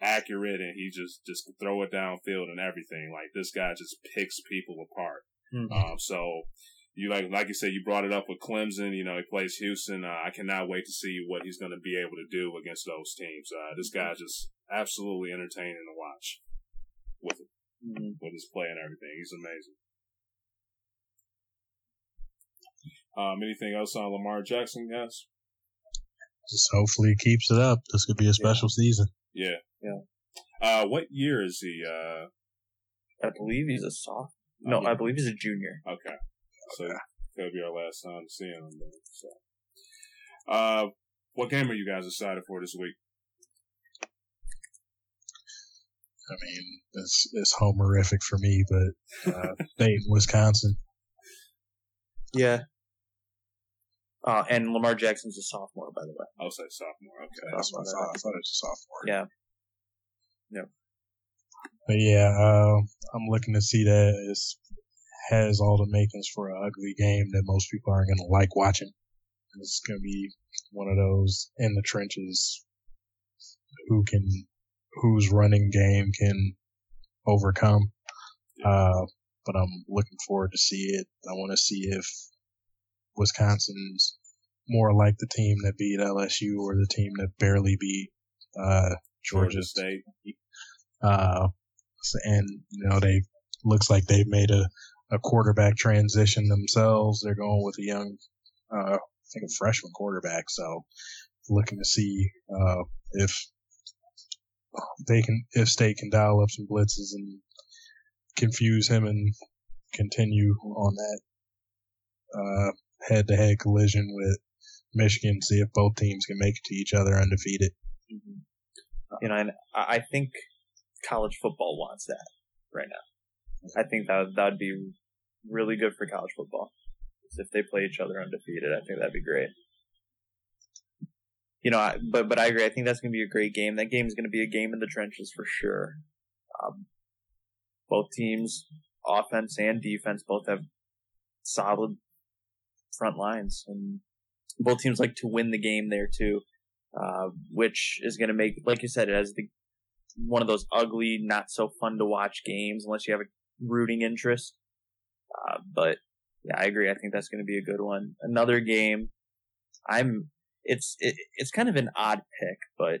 [SPEAKER 1] accurate and he just, just throw it downfield and everything. Like this guy just picks people apart.
[SPEAKER 3] Mhm.
[SPEAKER 1] Um, so you like, like you said, you brought it up with Clemson, you know, he plays Houston. Uh, I cannot wait to see what he's going to be able to do against those teams. Uh, this guy's just absolutely entertaining to watch with,
[SPEAKER 3] Mhm.
[SPEAKER 1] with his play and everything. He's amazing. Um, anything else on Lamar Jackson, guys?
[SPEAKER 2] Just hopefully he keeps it up. This could be a special season.
[SPEAKER 1] Yeah.
[SPEAKER 3] Yeah.
[SPEAKER 1] Uh, what year is he? Uh,
[SPEAKER 3] I believe he's a sophomore. No, I believe he's a junior.
[SPEAKER 1] okay. So could be our last time seeing him. Then, so, uh, what game are you guys excited for this week?
[SPEAKER 2] I mean, it's it's homerific for me, but uh, Dayton, Wisconsin.
[SPEAKER 3] Yeah. Uh, and Lamar Jackson's a sophomore, by the way.
[SPEAKER 1] I'll say sophomore. Okay.
[SPEAKER 2] That's what I thought. I thought it was a sophomore.
[SPEAKER 3] Yeah. Yep.
[SPEAKER 2] But yeah, uh, I'm looking to see that it has all the makings for an ugly game that most people aren't going to like watching. It's going to be one of those in the trenches who can, whose running game can overcome. Uh, but I'm looking forward to see it. I want to see if Wisconsin's more like the team that beat LSU or the team that barely beat uh, Georgia,
[SPEAKER 1] State.
[SPEAKER 2] Uh, and you know they looks like they've made a, a quarterback transition themselves. They're going with a young, uh, I think a freshman quarterback. So looking to see uh, if they can if State can dial up some blitzes and confuse him and continue on that uh, head-to-head collision with Michigan. See if both teams can make it to each other undefeated.
[SPEAKER 3] Mm-hmm. You know, and I think college football wants that right now. I think that that would be really good for college football. If they play each other undefeated, I think that'd be great. You know, I, but but I agree. I think that's going to be a great game. That game is going to be a game in the trenches for sure. Um, both teams, offense and defense, both have solid front lines, and both teams like to win the game there too, uh, which is going to make, like you said, it has the one of those ugly, not so fun to watch games unless you have a rooting interest. Uh, but yeah, I agree. I think that's going to be a good one. Another game. I'm. It's it, it's kind of an odd pick, but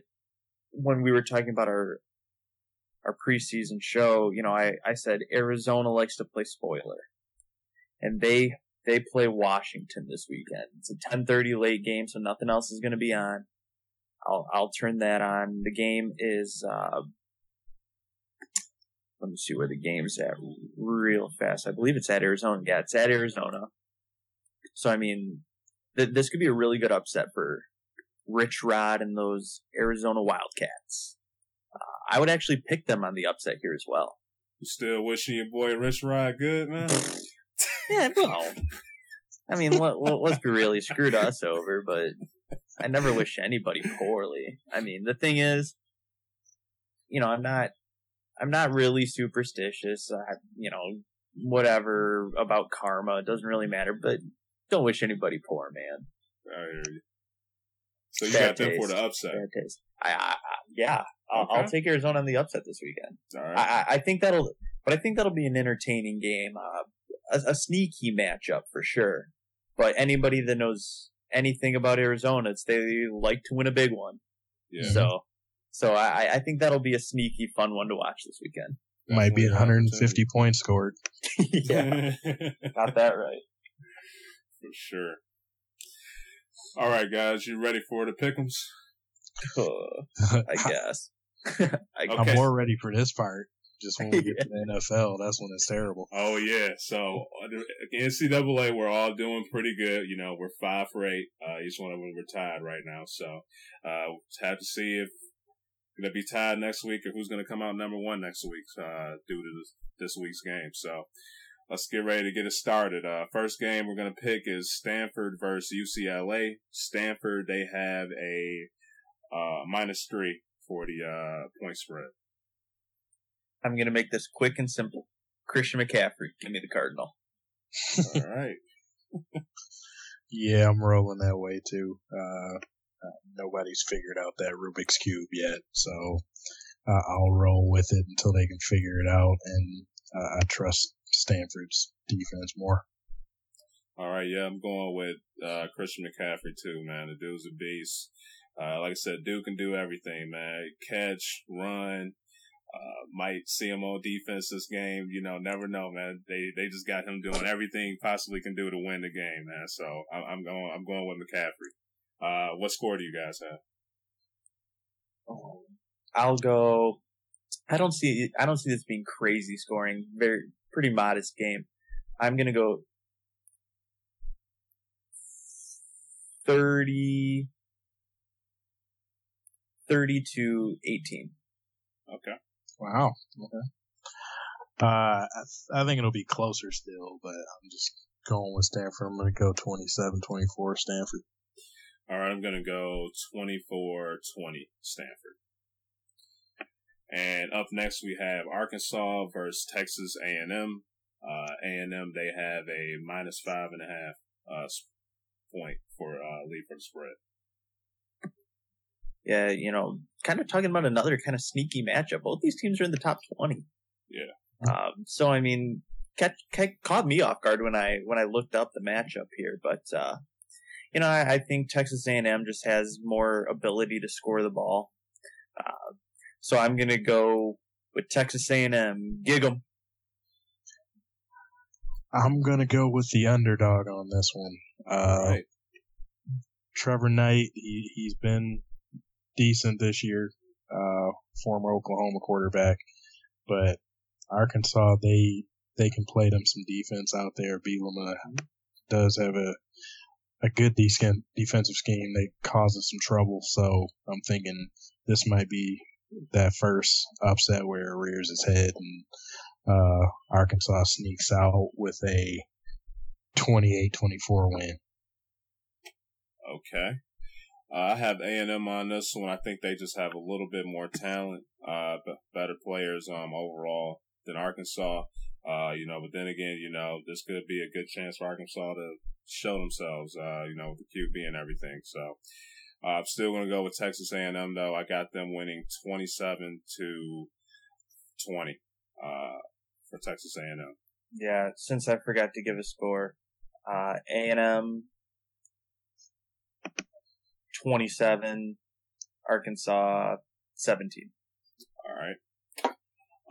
[SPEAKER 3] when we were talking about our our preseason show, you know, I I said Arizona likes to play spoiler, and they they play Washington this weekend. It's a 10:30 late game, so nothing else is going to be on. I'll I'll turn that on. The game is uh, let me see where the game's at real fast. I believe it's at Arizona. Yeah, it's at Arizona. So I mean, th- this could be a really good upset for Rich Rod and those Arizona Wildcats. Uh, I would actually pick them on the upset here as well.
[SPEAKER 1] You still wishing your boy Rich Rod good, man?
[SPEAKER 3] yeah, well, I mean, let, us be real. He screwed us over, but I never wish anybody poorly. I mean, the thing is, you know, I'm not, I'm not really superstitious. I, you know, whatever about karma, it doesn't really matter, but don't wish anybody poor, man.
[SPEAKER 1] I hear you. So you Bad got them for the upset.
[SPEAKER 3] Bad taste. I, I, I yeah, I'll, okay. I'll, take Arizona on the upset this weekend. All right. I, I think that'll, but I think that'll be an entertaining game, uh, a, a sneaky matchup for sure. But anybody that knows anything about Arizona. It's they like to win a big one. Yeah. So, so I, I think that'll be a sneaky, fun one to watch this weekend.
[SPEAKER 2] Might be 150 points scored.
[SPEAKER 3] yeah, got that right.
[SPEAKER 1] For sure. All right, guys, you ready for the pickums?
[SPEAKER 3] Uh, I guess.
[SPEAKER 2] I guess. I'm more ready for this part. Just when we get to the NFL, that's when it's terrible.
[SPEAKER 1] Oh yeah. So NCAA, we're all doing pretty good. You know, we're five for eight. Uh, each one of them we're tied right now. So uh, we'll have to see if gonna be tied next week or who's gonna come out number one next week uh, due to this, this week's game. So let's get ready to get it started. Uh, first game we're gonna pick is Stanford versus UCLA. Stanford they have a uh, minus three for the uh, point spread.
[SPEAKER 3] I'm going to make this quick and simple. Christian McCaffrey, give me the Cardinal.
[SPEAKER 1] All right.
[SPEAKER 2] yeah, I'm rolling that way too. Uh, uh, nobody's figured out that Rubik's Cube yet, so uh, I'll roll with it until they can figure it out, and uh, I trust Stanford's defense more.
[SPEAKER 1] All right, yeah, I'm going with uh, Christian McCaffrey too, man. The dude's a beast. Uh, like I said, dude can do everything, man. Catch, run, uh, might see him on defense this game. You know, never know, man. They they just got him doing everything possibly can do to win the game, man. So I'm, I'm going I'm going with McCaffrey. Uh, what score do you guys have?
[SPEAKER 3] Oh, I'll go. I don't see I don't see this being crazy scoring. Very pretty modest game. I'm gonna go 30, 30 to 18.
[SPEAKER 1] Okay.
[SPEAKER 2] Wow. Okay. Uh, I, I, think it'll be closer still, but I'm just going with Stanford. I'm going to go 27-24 Stanford.
[SPEAKER 1] All right, I'm going to go 24-20 Stanford. And up next we have Arkansas versus Texas A&M. Uh, A&M, they have a minus five and a half, uh, point for, uh, lead for the spread.
[SPEAKER 3] Yeah, you know, kind of talking about another kind of sneaky matchup. Both these teams are in the top 20.
[SPEAKER 1] Yeah.
[SPEAKER 3] Um, so I mean, catch, catch, caught me off guard when I, when I looked up the matchup here, but, uh, you know, I, I think Texas A&M just has more ability to score the ball. Uh, so I'm going to go with Texas A&M. Gig 'em.
[SPEAKER 2] I'm going to go with the underdog on this one. Uh,
[SPEAKER 1] right.
[SPEAKER 2] Trevor Knight, he, he's been decent this year, uh, former Oklahoma quarterback, but Arkansas, they, they can play them some defense out there. Bielema does have a, a good decent defensive scheme that causes some trouble. So I'm thinking this might be that first upset where it rears its head and, uh, Arkansas sneaks out with a 28-24 win.
[SPEAKER 1] Okay. Uh, I have A and M on this one. I think they just have a little bit more talent, uh, b- better players um overall than Arkansas. Uh, you know, but then again, you know, this could be a good chance for Arkansas to show themselves. Uh, you know, with the QB and everything. So, uh, I'm still going to go with Texas A and M though. I got them winning 27 to 20. Uh, for Texas A and M.
[SPEAKER 3] Yeah, since I forgot to give a score, uh, A&M 27, Arkansas 17.
[SPEAKER 1] All right.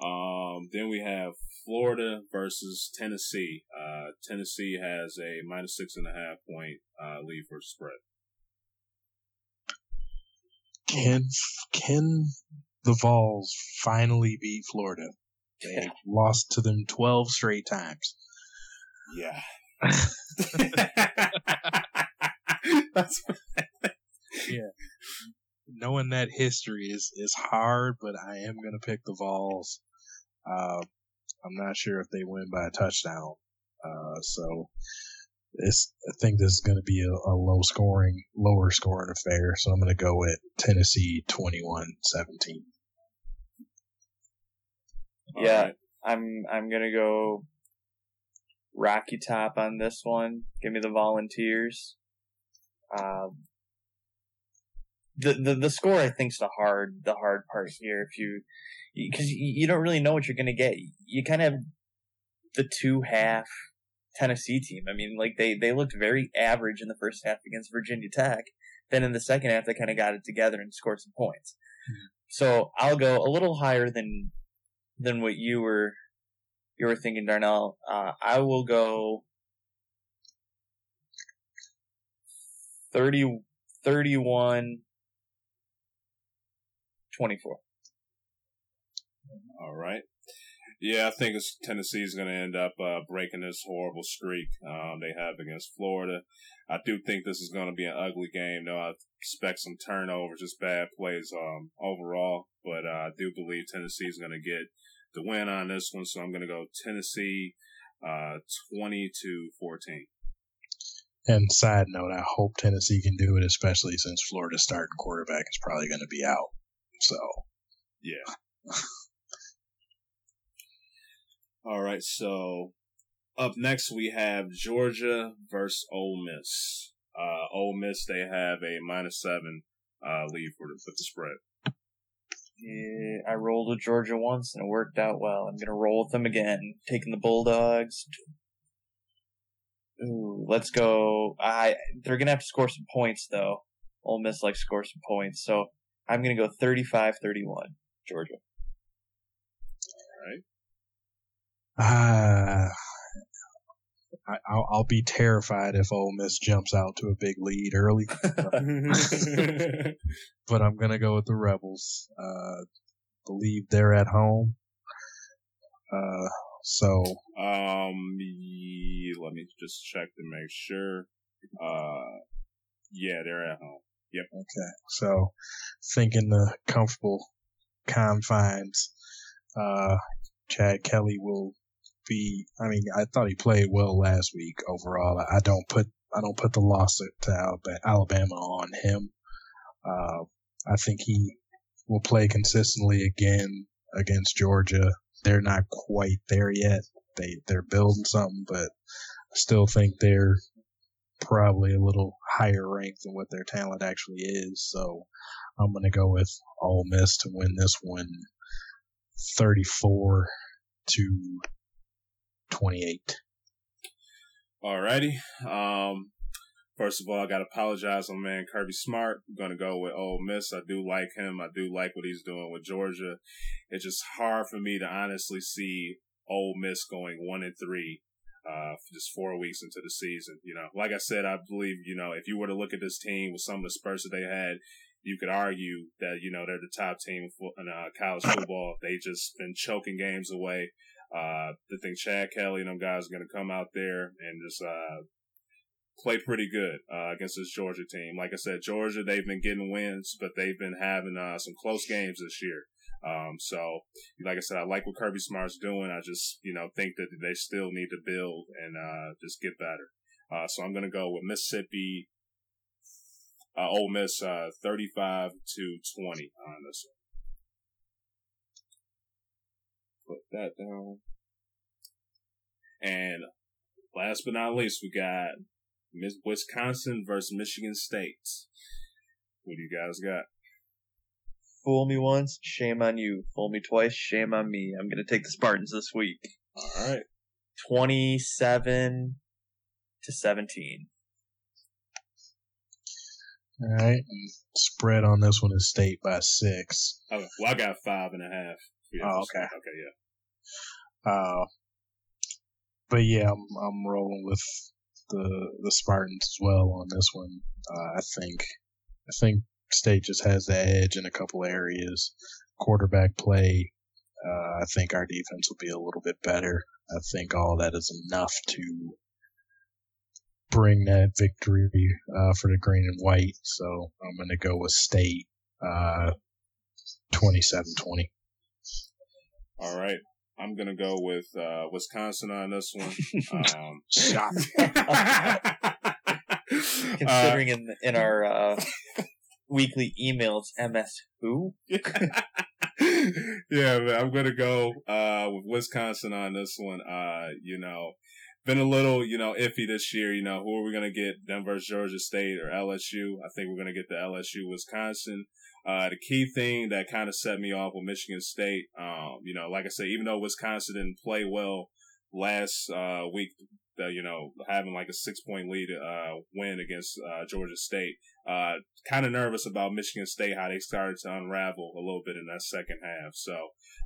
[SPEAKER 1] Um, then we have Florida versus Tennessee. Uh, Tennessee has a minus six and a half point uh, lead for spread.
[SPEAKER 2] Can can the Vols finally beat Florida? They lost to them twelve straight times.
[SPEAKER 1] Yeah. That's
[SPEAKER 2] yeah. Knowing that history is is hard, but I am gonna pick the Vols. Uh, I'm not sure if they win by a touchdown. Uh, so this I think this is going to be a, a, low scoring, lower scoring affair. So I'm going to go with Tennessee 21-17.
[SPEAKER 3] Yeah, right. I'm I'm gonna go Rocky Top on this one. Give me the Volunteers. Um, the the the score I think is the hard the hard part here. If you because you, you don't really know what you're gonna get. You kind of have the two half Tennessee team. I mean, like they they looked very average in the first half against Virginia Tech. Then in the second half, they kind of got it together and scored some points. Mm-hmm. So I'll go a little higher than than what you were you were thinking, Darnell. Uh, I will go 30, 31, 24.
[SPEAKER 1] All right. Yeah, I think Tennessee is going to end up uh, breaking this horrible streak um, they have against Florida. I do think this is going to be an ugly game, though. I expect some turnovers, just bad plays um, overall. But uh, I do believe Tennessee is going to get the win on this one, so I'm going to go Tennessee uh, 20 to 14.
[SPEAKER 2] And side note, I hope Tennessee can do it, especially since Florida's starting quarterback is probably going to be out. So,
[SPEAKER 1] yeah. All right, so up next we have Georgia versus Ole Miss. Uh, Ole Miss they have a minus seven uh, lead for the, for the spread.
[SPEAKER 3] Yeah, I rolled with Georgia once and it worked out well. I'm gonna roll with them again, taking the Bulldogs. Ooh, let's go. I they're gonna have to score some points though. Ole Miss like score some points, so I'm gonna go 35-31, Georgia.
[SPEAKER 1] All right.
[SPEAKER 2] Uh, I, I'll, I'll be terrified if Ole Miss jumps out to a big lead early. but I'm gonna go with the Rebels. Uh, believe they're at home. Uh, so.
[SPEAKER 1] Um, let me just check to make sure. Uh, yeah, they're at home. Yep.
[SPEAKER 2] Okay. So, thinking the comfortable confines, uh, Chad Kelly will be. I mean, I thought he played well last week overall. I don't put I don't put the loss to Alabama on him. Uh, I think he will play consistently again against Georgia. They're not quite there yet. They they're building something, but I still think they're probably a little higher ranked than what their talent actually is. So I'm going to go with Ole Miss to win this one 34 to 28.
[SPEAKER 1] Alrighty. Um, first of all, I got to apologize on man Kirby Smart. I'm going to go with Ole Miss. I do like him. I do like what he's doing with Georgia. It's just hard for me to honestly see Ole Miss going one and three uh, just four weeks into the season. You know, like I said, I believe, you know, if you were to look at this team with some of the spurs that they had, you could argue that, you know, they're the top team in uh, college football. They just been choking games away. Uh, I think Chad Kelly and them guys are going to come out there and just, uh, play pretty good, uh, against this Georgia team. Like I said, Georgia, they've been getting wins, but they've been having, uh, some close games this year. Um, so, like I said, I like what Kirby Smart's doing. I just, you know, think that they still need to build and, uh, just get better. Uh, so I'm going to go with Mississippi, uh, Ole Miss, uh, 35 to 20 on this one. Put that down. And last but not least, we got Miss Wisconsin versus Michigan State. What do you guys got?
[SPEAKER 3] Fool me once, shame on you. Fool me twice, shame on me. I'm going to take the Spartans this week.
[SPEAKER 1] All right.
[SPEAKER 3] 27 to 17.
[SPEAKER 2] All right. Spread on this one is state by six.
[SPEAKER 1] Okay. Well, I got five and a half.
[SPEAKER 2] Oh, okay.
[SPEAKER 1] Okay, yeah.
[SPEAKER 2] Uh, but yeah, I'm, I'm rolling with the the Spartans as well on this one. Uh, I think I think State just has the edge in a couple areas. Quarterback play, uh, I think our defense will be a little bit better. I think all that is enough to bring that victory uh, for the green and white. So I'm going to go with State uh, 27-20.
[SPEAKER 1] All right. I'm gonna go with uh, Wisconsin on this one. Um,
[SPEAKER 3] Considering uh, in in our uh, weekly emails. MS who?
[SPEAKER 1] yeah, man, I'm gonna go uh, with Wisconsin on this one. Uh, you know, been a little, you know, iffy this year. You know, who are we gonna get? Denver, Georgia State, or LSU? I think we're gonna get the LSU, Wisconsin. Uh, the key thing that kind of set me off with Michigan State, um, you know, like I said, even though Wisconsin didn't play well last uh, week, you know, having like a six point lead uh, win against uh, Georgia State. Uh, kind of nervous about Michigan State, how they started to unravel a little bit in that second half. So,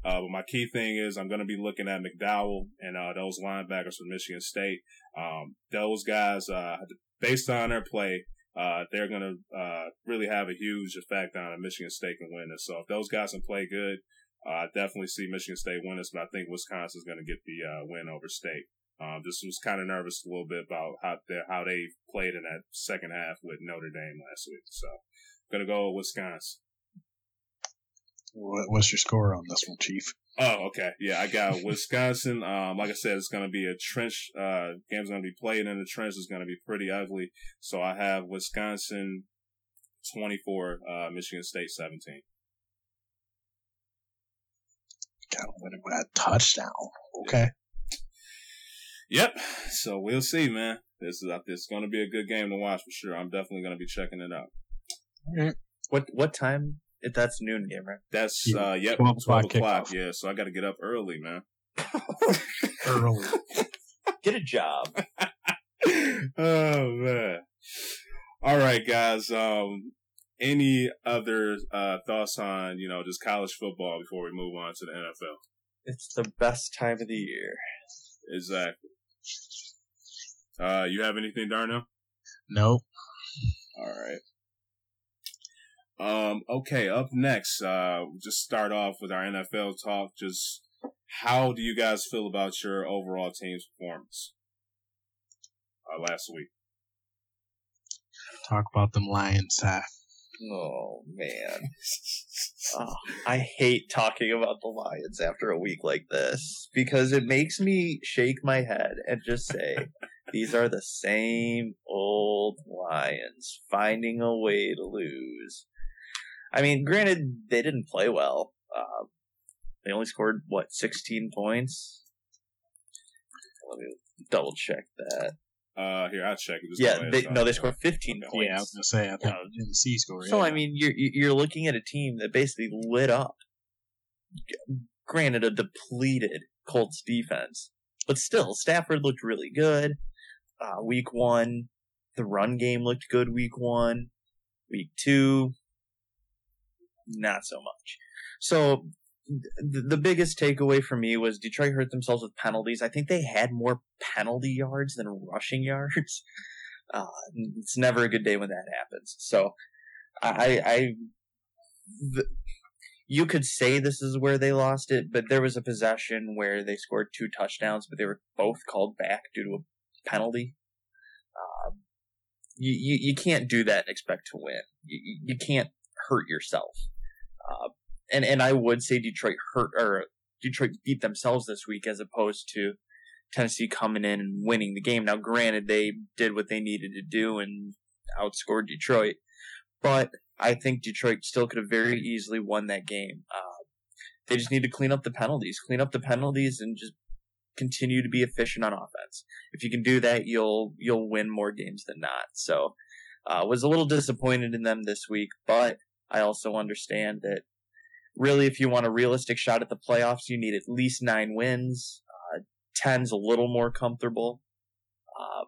[SPEAKER 1] uh, but my key thing is I'm going to be looking at McDowell and uh, those linebackers from Michigan State. Um, those guys, uh, based on their play, Uh, they're going to uh, really have a huge effect on a Michigan State can win this. So if those guys can play good, uh, I definitely see Michigan State win this, but I think Wisconsin's going to get the win over State. Um, just was kind of nervous a little bit about how they how they played in that second half with Notre Dame last week. So, gonna go with Wisconsin.
[SPEAKER 2] What's your score on this one, Chief?
[SPEAKER 1] Oh, okay. Yeah, I got Wisconsin. Um, like I said, it's going to be a trench. Uh, game's going to be played in the trench. It's going to be pretty ugly. So I have Wisconsin 24, uh, Michigan State 17.
[SPEAKER 2] Kind of winning with a touchdown. Okay.
[SPEAKER 1] Yep. So we'll see, man. This is this is going to be a good game to watch for sure. I'm definitely going to be checking it out.
[SPEAKER 3] What what time? That's noon game, right?
[SPEAKER 1] That's uh yep, twelve, 12 o'clock. Yeah, so I got to get up early, man.
[SPEAKER 2] early.
[SPEAKER 3] Get a job.
[SPEAKER 1] oh man. All right, guys. Um, any other uh, thoughts on you know just college football before we move on to the NFL?
[SPEAKER 3] It's the best time of the year.
[SPEAKER 1] Exactly. Uh, you have anything, Darnell?
[SPEAKER 2] Nope.
[SPEAKER 1] All right. Um, okay, up next, uh, just start off with our NFL talk. Just how do you guys feel about your overall team's performance uh, last week?
[SPEAKER 2] Talk about them Lions, huh?
[SPEAKER 3] Oh man, oh, I hate talking about the Lions after a week like this because it makes me shake my head and just say these are the same old Lions finding a way to lose. I mean, granted, they didn't play well. Uh, they only scored what sixteen points. Let me double check that.
[SPEAKER 1] Uh, here I'll check. This
[SPEAKER 3] yeah, they, no, they scored 15 points.
[SPEAKER 2] Yeah, I was gonna say I think yeah. didn't see score.
[SPEAKER 3] So I mean, you're you're looking at a team that basically lit up. Granted, a depleted Colts defense, but still, Stafford looked really good. Uh, week one, the run game looked good. Week one, week two, not so much. So the biggest takeaway for me was Detroit hurt themselves with penalties. I think they had more penalty yards than rushing yards. Uh, it's never a good day when that happens. So I, I, you could say this is where they lost it, but there was a possession where they scored two touchdowns, but they were both called back due to a penalty. Um, you, you, you can't do that and expect to win. You, you can't hurt yourself. Uh, and and I would say Detroit hurt or Detroit beat themselves this week as opposed to Tennessee coming in and winning the game. Now, granted, they did what they needed to do and outscored Detroit, but I think Detroit still could have very easily won that game. Uh, they just need to clean up the penalties, clean up the penalties, and just continue to be efficient on offense. If you can do that, you'll you'll win more games than not. So, uh, was a little disappointed in them this week, but I also understand that really, if you want a realistic shot at the playoffs, you need at least nine wins. Uh, ten's a little more comfortable, uh,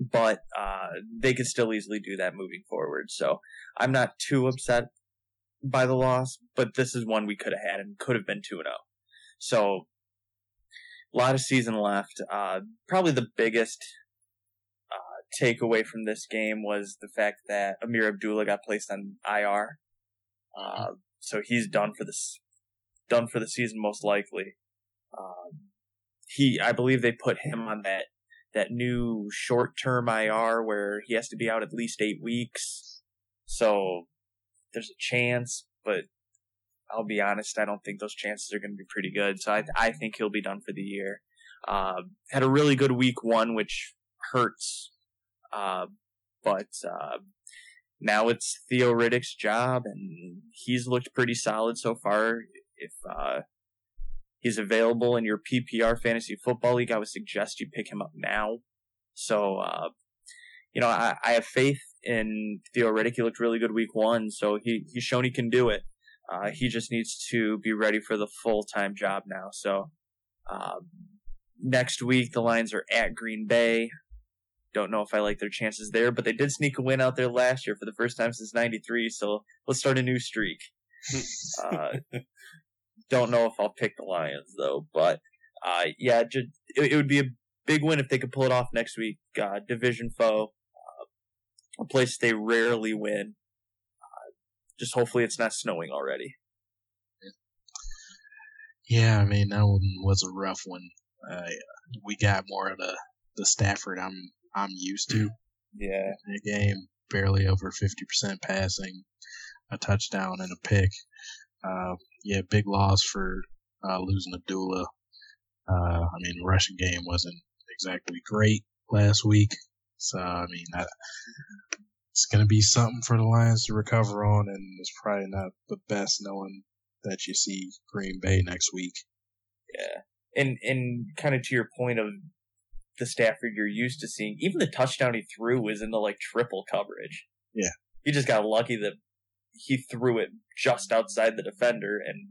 [SPEAKER 3] but uh, they could still easily do that moving forward. So I'm not too upset by the loss, but this is one we could have had and could have been two and zero. Oh. So a lot of season left. Uh, probably the biggest takeaway from this game was the fact that Ameer Abdullah got placed on IR. Uh, so he's done for this, done for the season most likely. Um, he, I believe they put him on that that new short term IR where he has to be out at least eight weeks. So there's a chance, but I'll be honest, I don't think those chances are going to be pretty good. So I, I think he'll be done for the year. Uh, had a really good week one, which hurts. Uh, but, uh, now it's Theo Riddick's job, and he's looked pretty solid so far. If uh, he's available in your PPR fantasy football league, I would suggest you pick him up now. So, uh, you know, I, I, have faith in Theo Riddick. He looked really good week one, so he he's shown he can do it. Uh, he just needs to be ready for the full time job now. So, uh, next week the Lions are at Green Bay. Don't know if I like their chances there, but they did sneak a win out there last year for the first time since '93. So let's start a new streak. uh, don't know if I'll pick the Lions though, but uh, yeah, just, it, it, would be a big win if they could pull it off next week. Uh, division foe, uh, a place they rarely win. Uh, just hopefully it's not snowing already.
[SPEAKER 2] Yeah, I mean that one was a rough one. Uh, we got more of the the Stafford I'm I'm used to.
[SPEAKER 3] Yeah.
[SPEAKER 2] In a game, barely over 50% passing, a touchdown and a pick. Uh, yeah, big loss for uh, losing Abdullah. Uh, I mean, the rushing game wasn't exactly great last week. So, I mean, I, it's going to be something for the Lions to recover on, and it's probably not the best knowing that you see Green Bay next week.
[SPEAKER 3] Yeah. And, and kind of to your point of the Stafford you're used to seeing. Even the touchdown he threw was in the like triple coverage.
[SPEAKER 2] Yeah.
[SPEAKER 3] He just got lucky that he threw it just outside the defender and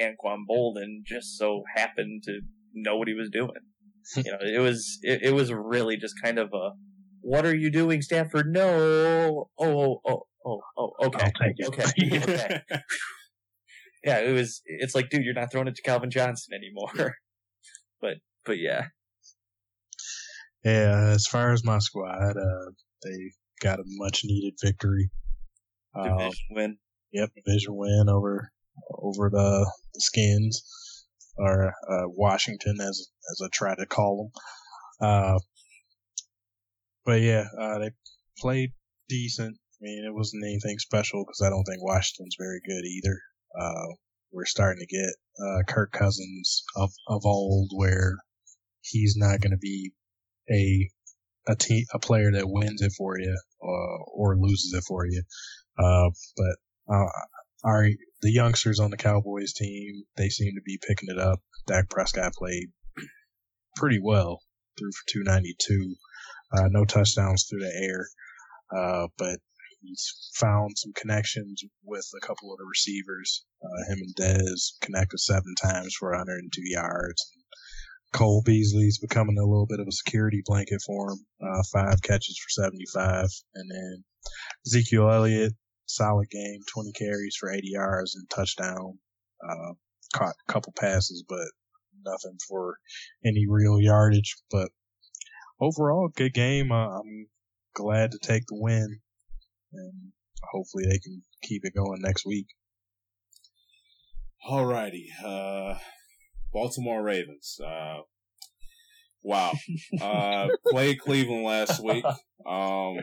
[SPEAKER 3] Anquan Boldin just so happened to know what he was doing. you know, it was it, it was really just kind of a what are you doing, Stafford? No. Oh, oh, oh, oh, oh okay. Okay. okay. yeah, it was it's like, dude, you're not throwing it to Calvin Johnson anymore. but but yeah.
[SPEAKER 2] Yeah, as far as my squad, uh, they got a much needed victory.
[SPEAKER 3] Division um, win.
[SPEAKER 2] Yep, division win over over the, the Skins or uh, Washington, as as I try to call them. Uh, but yeah, uh, they played decent. I mean, it wasn't anything special because I don't think Washington's very good either. Uh, we're starting to get uh, Kirk Cousins of of old, where he's not going to be a a team a player that wins it for you uh, or loses it for you. Uh, but uh, our the youngsters on the Cowboys team they seem to be picking it up. Dak Prescott played pretty well, threw for 292, uh, no touchdowns through the air, uh, but he's found some connections with a couple of the receivers. Uh, him and Dez connected seven times for 102 yards. Cole Beasley's becoming a little bit of a security blanket for him. Uh, five catches for 75. And then Ezekiel Elliott, solid game, 20 carries for 80 yards and touchdown. Uh, caught a couple passes, but nothing for any real yardage. But overall, good game. Uh, I'm glad to take the win, and hopefully they can keep it going next week.
[SPEAKER 1] Alrighty, uh, Baltimore Ravens. Uh, wow, uh, played Cleveland last week. Um,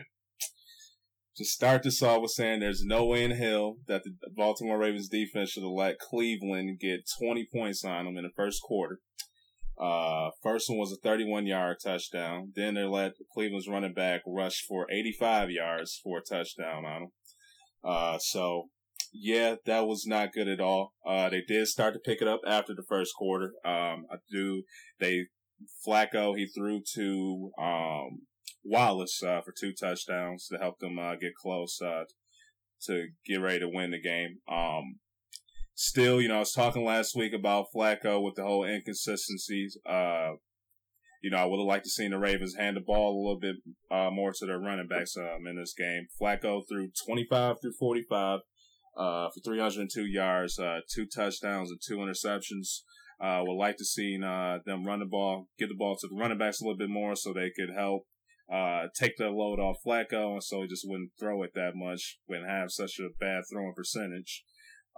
[SPEAKER 1] to start this off with saying there's no way in hell that the Baltimore Ravens defense should have let Cleveland get 20 points on them in the first quarter. Uh, first one was a 31 yard touchdown. Then they let Cleveland's running back rush for 85 yards for a touchdown on them. Uh, so yeah, that was not good at all. Uh, they did start to pick it up after the first quarter. Um, I do, they, Flacco, he threw to, um, Wallace, uh, for two touchdowns to help them, uh, get close, uh, to get ready to win the game. Um, still, you know, I was talking last week about Flacco with the whole inconsistencies. Uh, you know, I would have liked to seen the Ravens hand the ball a little bit uh, more to their running backs um, in this game. Flacco threw 25 through 45 uh, for 302 yards, uh, two touchdowns, and two interceptions. Uh, would like to see uh, them run the ball, get the ball to the running backs a little bit more so they could help uh, take the load off Flacco, and so he just wouldn't throw it that much, wouldn't have such a bad throwing percentage.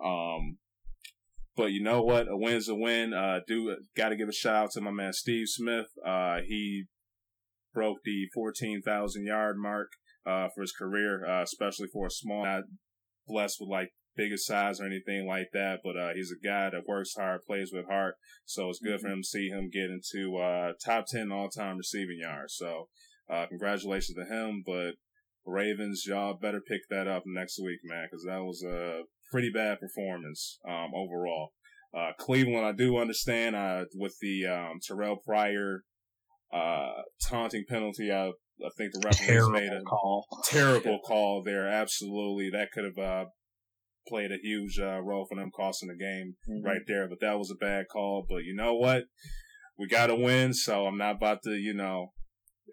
[SPEAKER 1] Um, but you know what? A win's a win. Uh, do got to give a shout out to my man Steve Smith. He broke the 14,000 yard mark, for his career, especially for a small, blessed with like bigger size or anything like that, but, uh, he's a guy that works hard, plays with heart. So it's good mm-hmm. for him to see him get into, uh, top 10 all time receiving yards. So, uh, congratulations to him, but Ravens, y'all better pick that up next week, man, cause that was a pretty bad performance, um, overall. Uh, Cleveland, I do understand, uh, with the, um, Terrelle Pryor, uh, taunting penalty. I, I think the referees made a
[SPEAKER 2] call.
[SPEAKER 1] terrible call there. Absolutely. That could have, uh, played a huge, uh, role for them costing the game mm-hmm. right there. But that was a bad call. But you know what? We got to win. So I'm not about to, you know,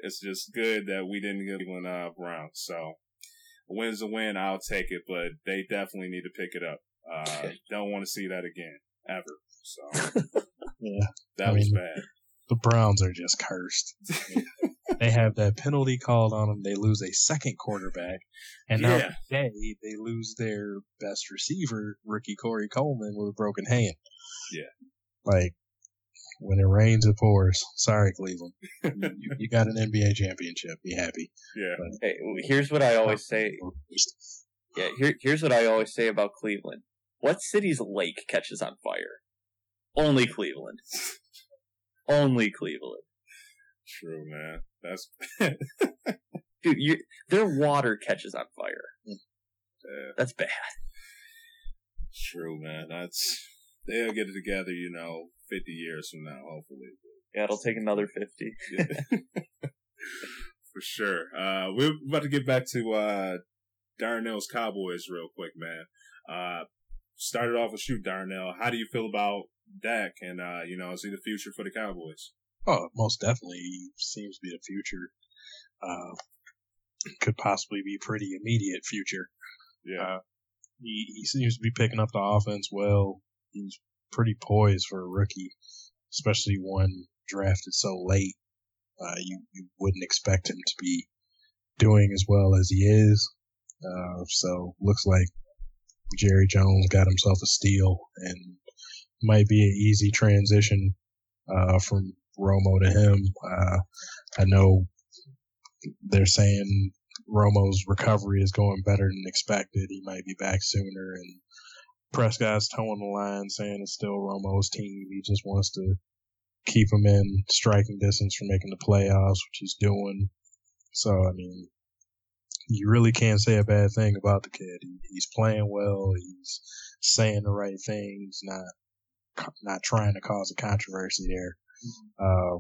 [SPEAKER 1] it's just good that we didn't get Cleveland, uh, Browns. So, a win's a win. I'll take it, but they definitely need to pick it up. Uh, don't want to see that again ever. So
[SPEAKER 2] yeah,
[SPEAKER 1] that I was mean, bad.
[SPEAKER 2] The Browns are just cursed. they have that penalty called on them. They lose a second quarterback, and now yeah. today they lose their best receiver, rookie Corey Coleman, with a broken hand.
[SPEAKER 1] Yeah,
[SPEAKER 2] like when it rains, it pours. Sorry, Cleveland. you, you, got an NBA championship. Be happy.
[SPEAKER 1] Yeah.
[SPEAKER 3] But, hey, here's what I always say. Yeah, here, here's what I always say about Cleveland. What city's lake catches on fire? Only Cleveland. Only Cleveland.
[SPEAKER 1] True, man. That's
[SPEAKER 3] dude. You, their water catches on fire. Yeah. That's bad.
[SPEAKER 1] True, man. That's they'll get it together. You know, fifty years from now, hopefully.
[SPEAKER 3] Yeah, it'll take another fifty.
[SPEAKER 1] For sure. Uh, we're about to get back to uh, Darnell's Cowboys real quick, man. Uh, started off with shoot Darnell. How do you feel about Dak? And uh, you know, is he the future for the Cowboys?
[SPEAKER 2] Oh, most definitely. He seems to be the future. Uh, could possibly be pretty immediate future.
[SPEAKER 1] Yeah. Uh,
[SPEAKER 2] he, he seems to be picking up the offense well. He's pretty poised for a rookie, especially one drafted so late. Uh, you, you wouldn't expect him to be doing as well as he is. Uh, so looks like Jerry Jones got himself a steal and might be an easy transition uh, from Romo to him. Uh, I know they're saying Romo's recovery is going better than expected. He might be back sooner, and Prescott's toeing the line, saying it's still Romo's team. He just wants to keep him in striking distance from making the playoffs, which he's doing. So, I mean, you really can't say a bad thing about the kid. He, he's playing well. He's saying the right things, not not trying to cause a controversy there. Uh,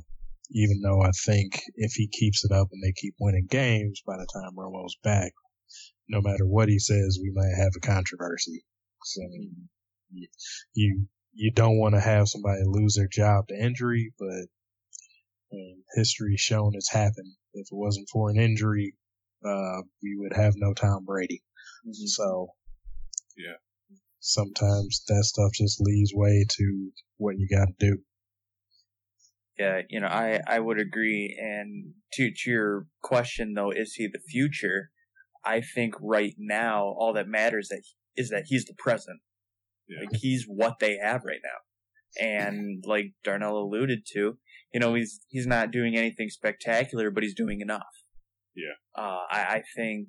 [SPEAKER 2] even though I think if he keeps it up and they keep winning games by the time Romo's back, no matter what he says, we might have a controversy. So, I mean, you you don't want to have somebody lose their job to injury, but I mean, history's shown it's happened. If it wasn't for an injury, uh, we would have no Tom Brady. Mm-hmm. So,
[SPEAKER 1] yeah,
[SPEAKER 2] sometimes that stuff just leaves way to what you got to do.
[SPEAKER 3] Yeah, you know, I, I would agree. And to, to your question though, is he the future? I think right now, all that matters that is that he's the present. Yeah. Like he's what they have right now. And like Darnell alluded to, you know, he's, he's not doing anything spectacular, but he's doing enough.
[SPEAKER 1] Yeah.
[SPEAKER 3] Uh, I, I think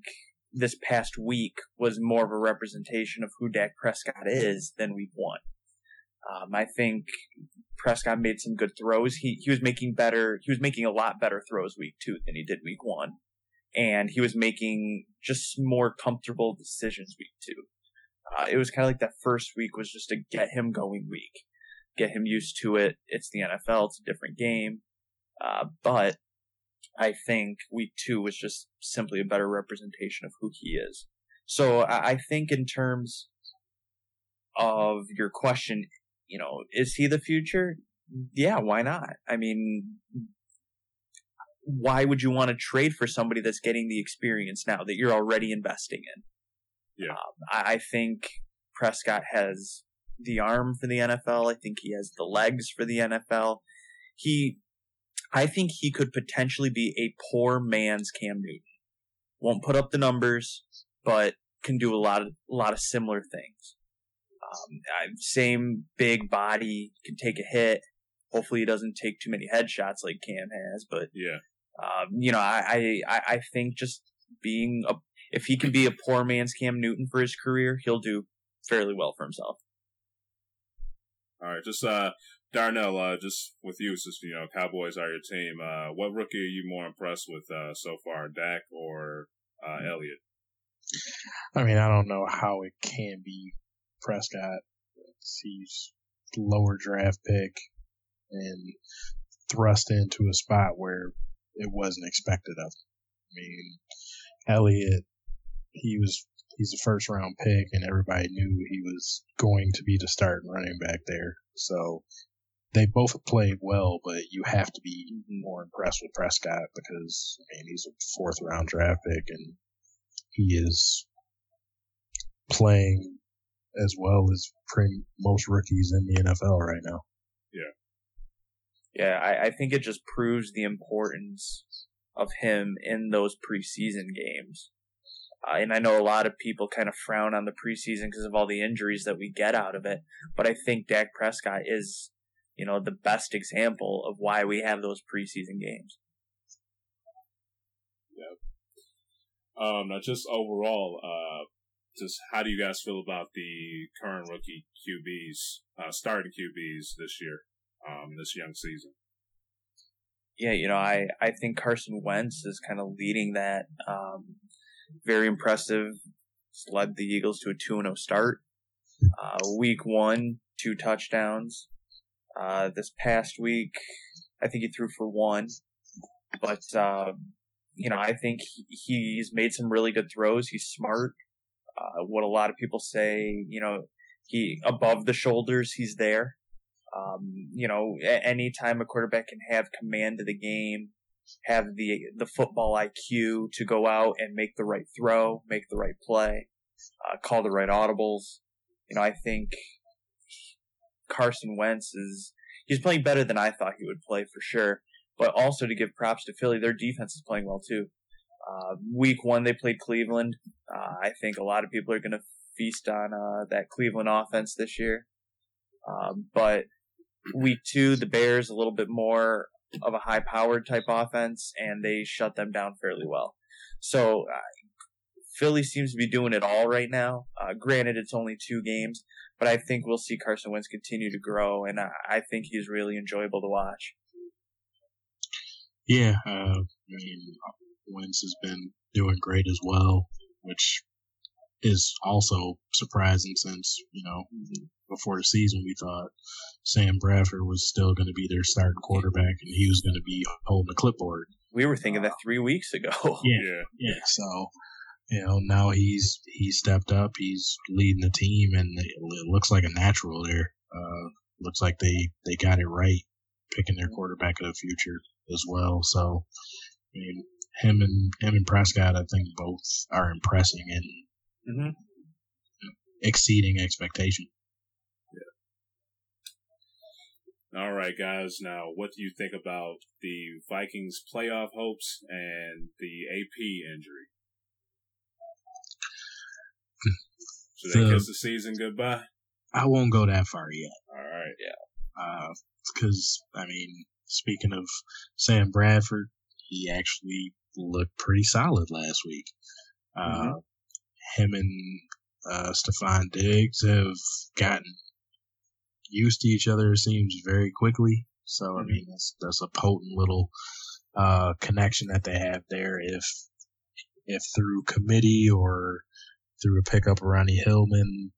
[SPEAKER 3] this past week was more of a representation of who Dak Prescott is than week one. Um, I think Prescott made some good throws. He he was making better. He was making a lot better throws week two than he did week one, and he was making just more comfortable decisions week two. Uh, it was kind of like that first week was just a get him going week, get him used to it. It's the NFL. It's a different game, uh, but I think week two was just simply a better representation of who he is. So I, I think in terms of your question, you know, is he the future? Yeah, why not? I mean, why would you want to trade for somebody that's getting the experience now that you're already investing in?
[SPEAKER 1] Yeah. Um,
[SPEAKER 3] I, I think Prescott has the arm for the NFL. I think he has the legs for the NFL. He, I think he could potentially be a poor man's Cam Newton. Won't put up the numbers, but can do a lot of a lot of similar things. Um, same big body, can take a hit. Hopefully, he doesn't take too many headshots like Cam has. But
[SPEAKER 1] yeah,
[SPEAKER 3] um, you know, I, I I think just being a if he can be a poor man's Cam Newton for his career, he'll do fairly well for himself.
[SPEAKER 1] All right, just uh, Darnell, uh, just with you, since you know Cowboys are your team, uh, what rookie are you more impressed with uh, so far, Dak or uh, Elliott?
[SPEAKER 2] I mean, I don't know how it can be Prescott. He's lower draft pick and thrust into a spot where it wasn't expected of him. I mean, Elliott, he was he's a first round pick, and everybody knew he was going to be the starting running back there. So they both played well, but you have to be mm-hmm. more impressed with Prescott because I mean he's a fourth round draft pick and he is playing as well as pretty, most rookies in the NFL right now.
[SPEAKER 1] Yeah.
[SPEAKER 3] Yeah, I, I think it just proves the importance of him in those preseason games. Uh, and I know a lot of people kind of frown on the preseason because of all the injuries that we get out of it. But I think Dak Prescott is, you know, the best example of why we have those preseason games.
[SPEAKER 1] Yeah. Um, now just overall, uh, just how do you guys feel about the current rookie QBs, uh, starting QBs this year, um, this young season?
[SPEAKER 3] Yeah, you know, I, I think Carson Wentz is kind of leading that. Um, very impressive. Led the Eagles to a 2 0 start. Uh, week one, two touchdowns. Uh, this past week, I think he threw for one. But, uh, you know, I think he, he's made some really good throws. He's smart. Uh, what a lot of people say, you know, he above the shoulders, he's there. Um, you know, anytime a quarterback can have command of the game, have the the football IQ to go out and make the right throw, make the right play, uh, call the right audibles. You know, I think Carson Wentz is he's playing better than I thought he would play for sure. But also to give props to Philly, their defense is playing well too. Uh, week one, they played Cleveland. Uh, I think a lot of people are going to feast on uh, that Cleveland offense this year. Um, but week two, the Bears a little bit more of a high-powered type offense, and they shut them down fairly well. So uh, Philly seems to be doing it all right now. Uh, granted, it's only two games, but I think we'll see Carson Wentz continue to grow, and I, I think he's really enjoyable to watch.
[SPEAKER 2] Yeah, I mean, Wentz has been doing great as well, which is also surprising since, you know, before the season we thought Sam Bradford was still going to be their starting quarterback and he was going to be holding the clipboard.
[SPEAKER 3] We were thinking that three weeks ago.
[SPEAKER 2] Yeah, yeah. So, you know, now he's he stepped up. He's leading the team, and it, it looks like a natural there. Uh, looks like they they got it right, picking their quarterback of the future as well. So, I mean, him and him and Prescott, I think both are impressing and
[SPEAKER 3] hmm
[SPEAKER 2] exceeding expectation.
[SPEAKER 1] All right, guys. Now, what do you think about the Vikings' playoff hopes and the AP injury? Should they kiss the season goodbye?
[SPEAKER 2] I won't go that far yet.
[SPEAKER 1] All right. Yeah.
[SPEAKER 2] Because I mean, speaking of Sam Bradford, he actually looked pretty solid last week. Uh, him and uh, Stefon Diggs have gotten used to each other. It seems very quickly. So I mean, that's that's a potent little uh, connection that they have there. If if through committee or through a pickup of Ronnie Hillman,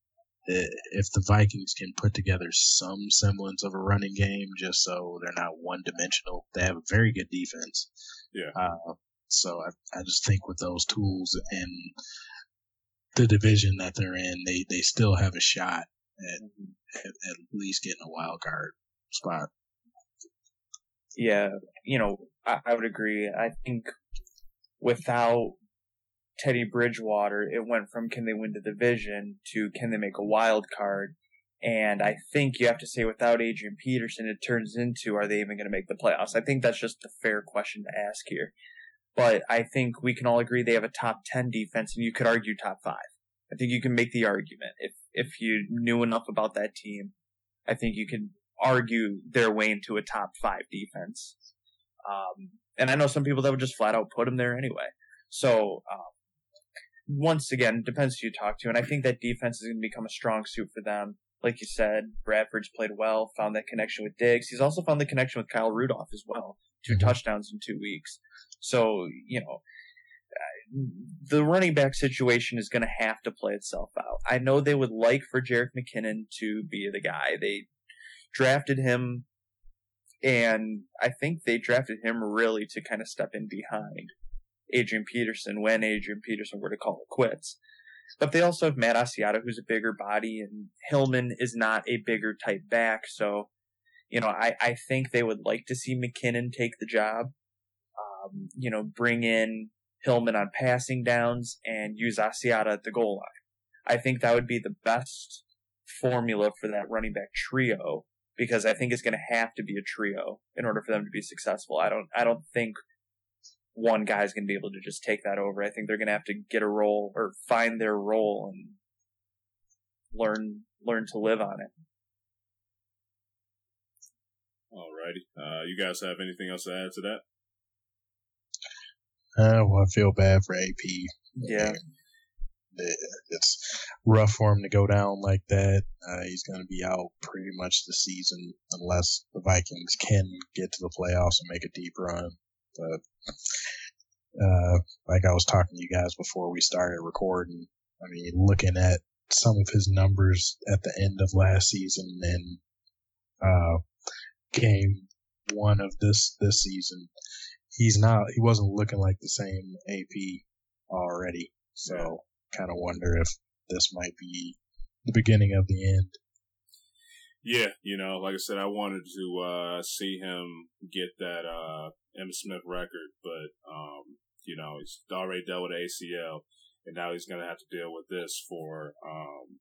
[SPEAKER 2] if the Vikings can put together some semblance of a running game, just so they're not one dimensional, they have a very good defense.
[SPEAKER 1] Yeah.
[SPEAKER 2] Uh, so I, I just think with those tools and the division that they're in, they, they still have a shot at, at at least getting a wild card spot.
[SPEAKER 3] Yeah, you know, I, I would agree. I think without Teddy Bridgewater, it went from can they win the division to can they make a wild card. And I think you have to say without Adrian Peterson, it turns into are they even going to make the playoffs? I think that's just a fair question to ask here. But I think we can all agree they have a top 10 defense and you could argue top five. I think you can make the argument if, if you knew enough about that team. I think you can argue their way into a top five defense. Um, and I know some people that would just flat out put them there anyway. So, um, once again, depends who you talk to. And I think that defense is going to become a strong suit for them. Like you said, Bradford's played well, found that connection with Diggs. He's also found the connection with Kyle Rudolph as well. 2
[SPEAKER 2] Mhm.
[SPEAKER 3] touchdowns in two weeks. So, you know, the running back situation is going to have to play itself out. I know they would like for Jerick McKinnon to be the guy. They drafted him, and I think they drafted him really to kind of step in behind Adrian Peterson when Adrian Peterson were to call it quits. But they also have Matt Asiata, who's a bigger body, and Hillman is not a bigger type back. So, you know, I, I think they would like to see McKinnon take the job. Um, you know, bring in Hillman on passing downs and use Asiata at the goal line. I think that would be the best formula for that running back trio because I think it's going to have to be a trio in order for them to be successful. I don't, I don't think one guy is going to be able to just take that over. I think they're going to have to get a role or find their role and learn, learn to live on it.
[SPEAKER 1] Alrighty. Uh, you guys have anything else to add to that?
[SPEAKER 2] Uh, well, I feel bad for AP.
[SPEAKER 3] Yeah.
[SPEAKER 2] It- It's rough for him to go down like that. Uh, he's going to be out pretty much the season unless the Vikings can get to the playoffs and make a deep run. But, uh, like I was talking to you guys before we started recording, I mean, looking at some of his numbers at the end of last season and, uh, game one of this, this season, he's not, he wasn't looking like the same AP already. So kind of wonder if this might be the beginning of the end.
[SPEAKER 1] Yeah, you know, like I said, I wanted to uh, see him get that uh, Smith record, but um, you know, he's already dealt with ACL, and now he's going to have to deal with this for, um,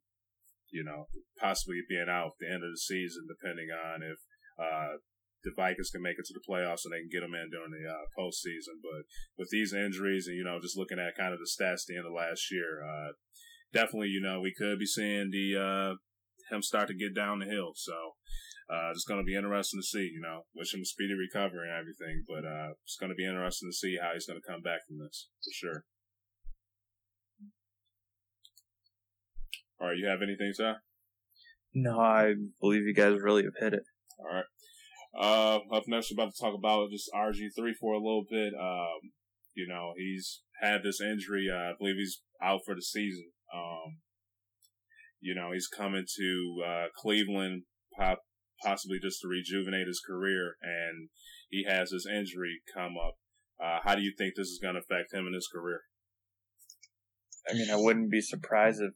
[SPEAKER 1] you know, possibly being out at the end of the season, depending on if uh, the Vikings can make it to the playoffs and they can get them in during the uh, postseason. But with these injuries, and you know, just looking at kind of the stats at the end of last year, uh, definitely, you know, we could be seeing the uh, him start to get down the hill. So uh, it's going to be interesting to see. You know, wish him a speedy recovery and everything, but uh, it's going to be interesting to see how he's going to come back from this for sure. All right, you have anything, sir?
[SPEAKER 3] No, I believe you guys really have hit it.
[SPEAKER 1] All right. Uh, up next, we're about to talk about just RG3 for a little bit. Um, you know, he's had this injury. Uh, I believe he's out for the season. Um, you know, he's coming to uh, Cleveland, pop, possibly just to rejuvenate his career, and he has this injury come up. Uh, how do you think this is going to affect him in his career?
[SPEAKER 3] I mean, I wouldn't be surprised if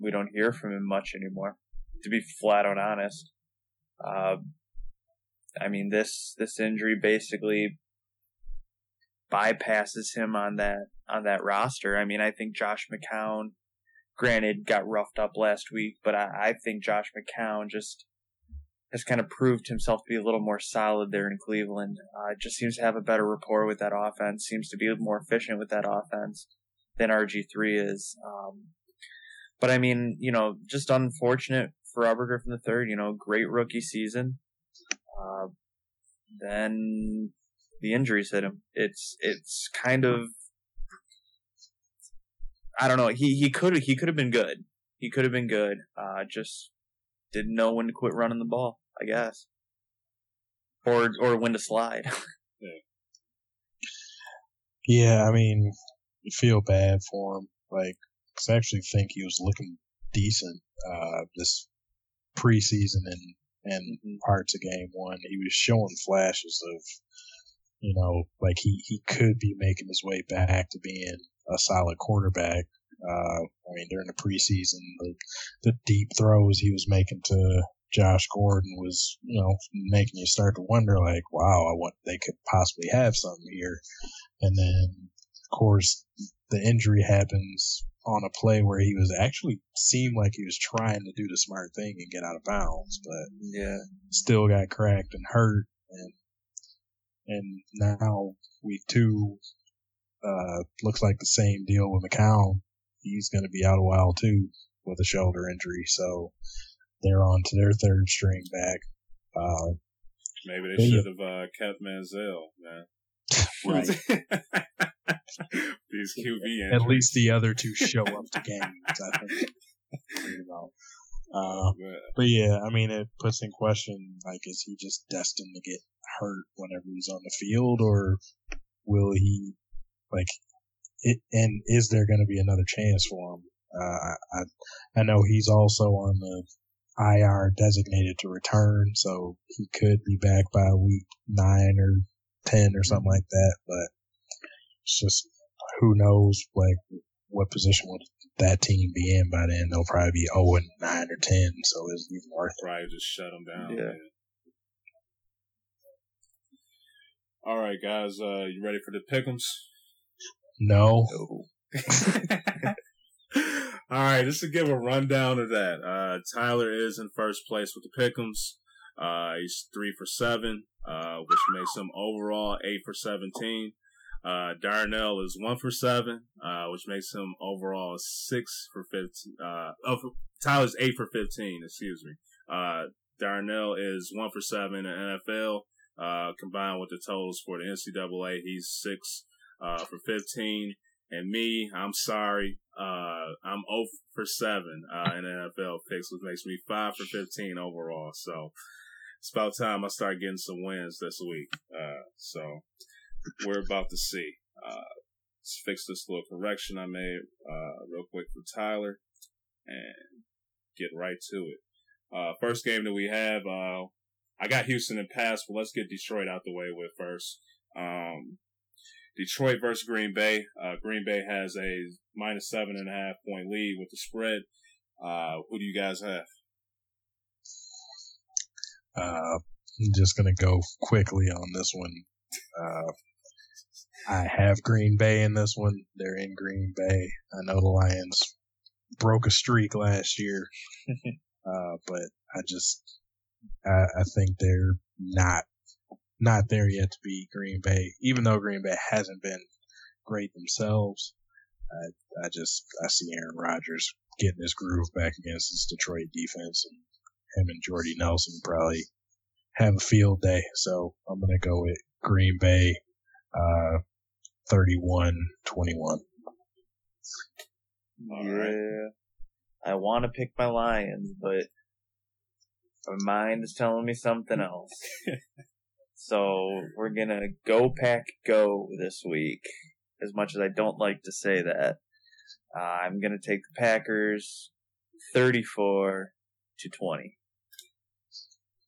[SPEAKER 3] we don't hear from him much anymore. To be flat out honest, uh, I mean this this injury basically bypasses him on that on that roster. I mean, I think Josh McCown, granted, got roughed up last week, but I, I think Josh McCown just has kind of proved himself to be a little more solid there in Cleveland. Uh, just seems to have a better rapport with that offense. Seems to be more efficient with that offense than RG three is. Um, but I mean, you know, just unfortunate for Robert Griffin III. You know, great rookie season. Uh, then the injuries hit him. It's it's kind of I don't know. He he could he could have been good. He could have been good. Uh, just didn't know when to quit running the ball. I guess, or or when to slide.
[SPEAKER 2] yeah, I mean, feel bad for him. Like, cause I actually think he was looking decent uh, this preseason and and mm-hmm. parts of game one. He was showing flashes of, you know, like he he could be making his way back to being a solid quarterback. Uh, I mean, during the preseason, the, the deep throws he was making to Josh Gordon was, you know, making you start to wonder, like, wow, I want they could possibly have something here. And then, of course, the injury happens on a play where he was actually seemed like he was trying to do the smart thing and get out of bounds, but
[SPEAKER 3] yeah,
[SPEAKER 2] still got cracked and hurt, and and now we too uh, looks like the same deal with McCown. He's going to be out a while too with a shoulder injury, so they're on to their third string back. Uh,
[SPEAKER 1] Maybe they should have uh, kept Manziel, man.
[SPEAKER 2] right.
[SPEAKER 1] These QB
[SPEAKER 2] At least the other two show up to games. I think. Uh, oh, but yeah, I mean, it puts in question like, is he just destined to get hurt whenever he's on the field, or will he like it? And is there going to be another chance for him? Uh, I I know he's also on the IR designated to return, so he could be back by week nine or ten or something like that. But it's just who knows like what position would that team be in by then? They'll probably be zero oh and nine or ten, so it's even worth
[SPEAKER 1] it. Probably just shut them down.
[SPEAKER 3] Yeah.
[SPEAKER 1] All right, guys, uh, you ready for the pickums?
[SPEAKER 2] No.
[SPEAKER 1] no. All right, just to give a rundown of that, uh, Tyler is in first place with the pickums. Uh, he's three for seven, uh, which makes him overall eight for seventeen. Uh, Darnell is one for seven, uh, which makes him overall six for fifteen. Uh, oh, Tyler's eight for fifteen. Excuse me. Uh, Darnell is one for seven in NFL. Uh, combined with the totals for the NCAA, he's six uh, for fifteen. And me, I'm sorry, uh, I'm 0 for 7 uh, in NFL picks, which makes me 5 for 15 overall. So it's about time I start getting some wins this week. Uh, so we're about to see. Uh, let's fix this little correction I made uh, real quick for Tyler and get right to it. Uh, first game that we have, I got Houston in pass, but let's get Detroit out the way with first. Um, Detroit versus Green Bay. Uh, Green Bay has a minus seven and a half point lead with the spread. Uh, who do you guys have?
[SPEAKER 2] Uh, I'm just gonna go quickly on this one. I have Green Bay in this one. They're in Green Bay. I know the Lions broke a streak last year, uh, but I just I, I think they're not not there yet to be Green Bay, even though Green Bay hasn't been great themselves. I, I just I see Aaron Rodgers getting his groove back against this Detroit defense, and him and Jordy Nelson probably have a field day. So I'm going to go with Green Bay, uh, 31 21.
[SPEAKER 3] Yeah. I want to pick my Lions, but my mind is telling me something else. so we're gonna go pack go this week. As much as I don't like to say that, uh, I'm gonna take the Packers 34 to 20.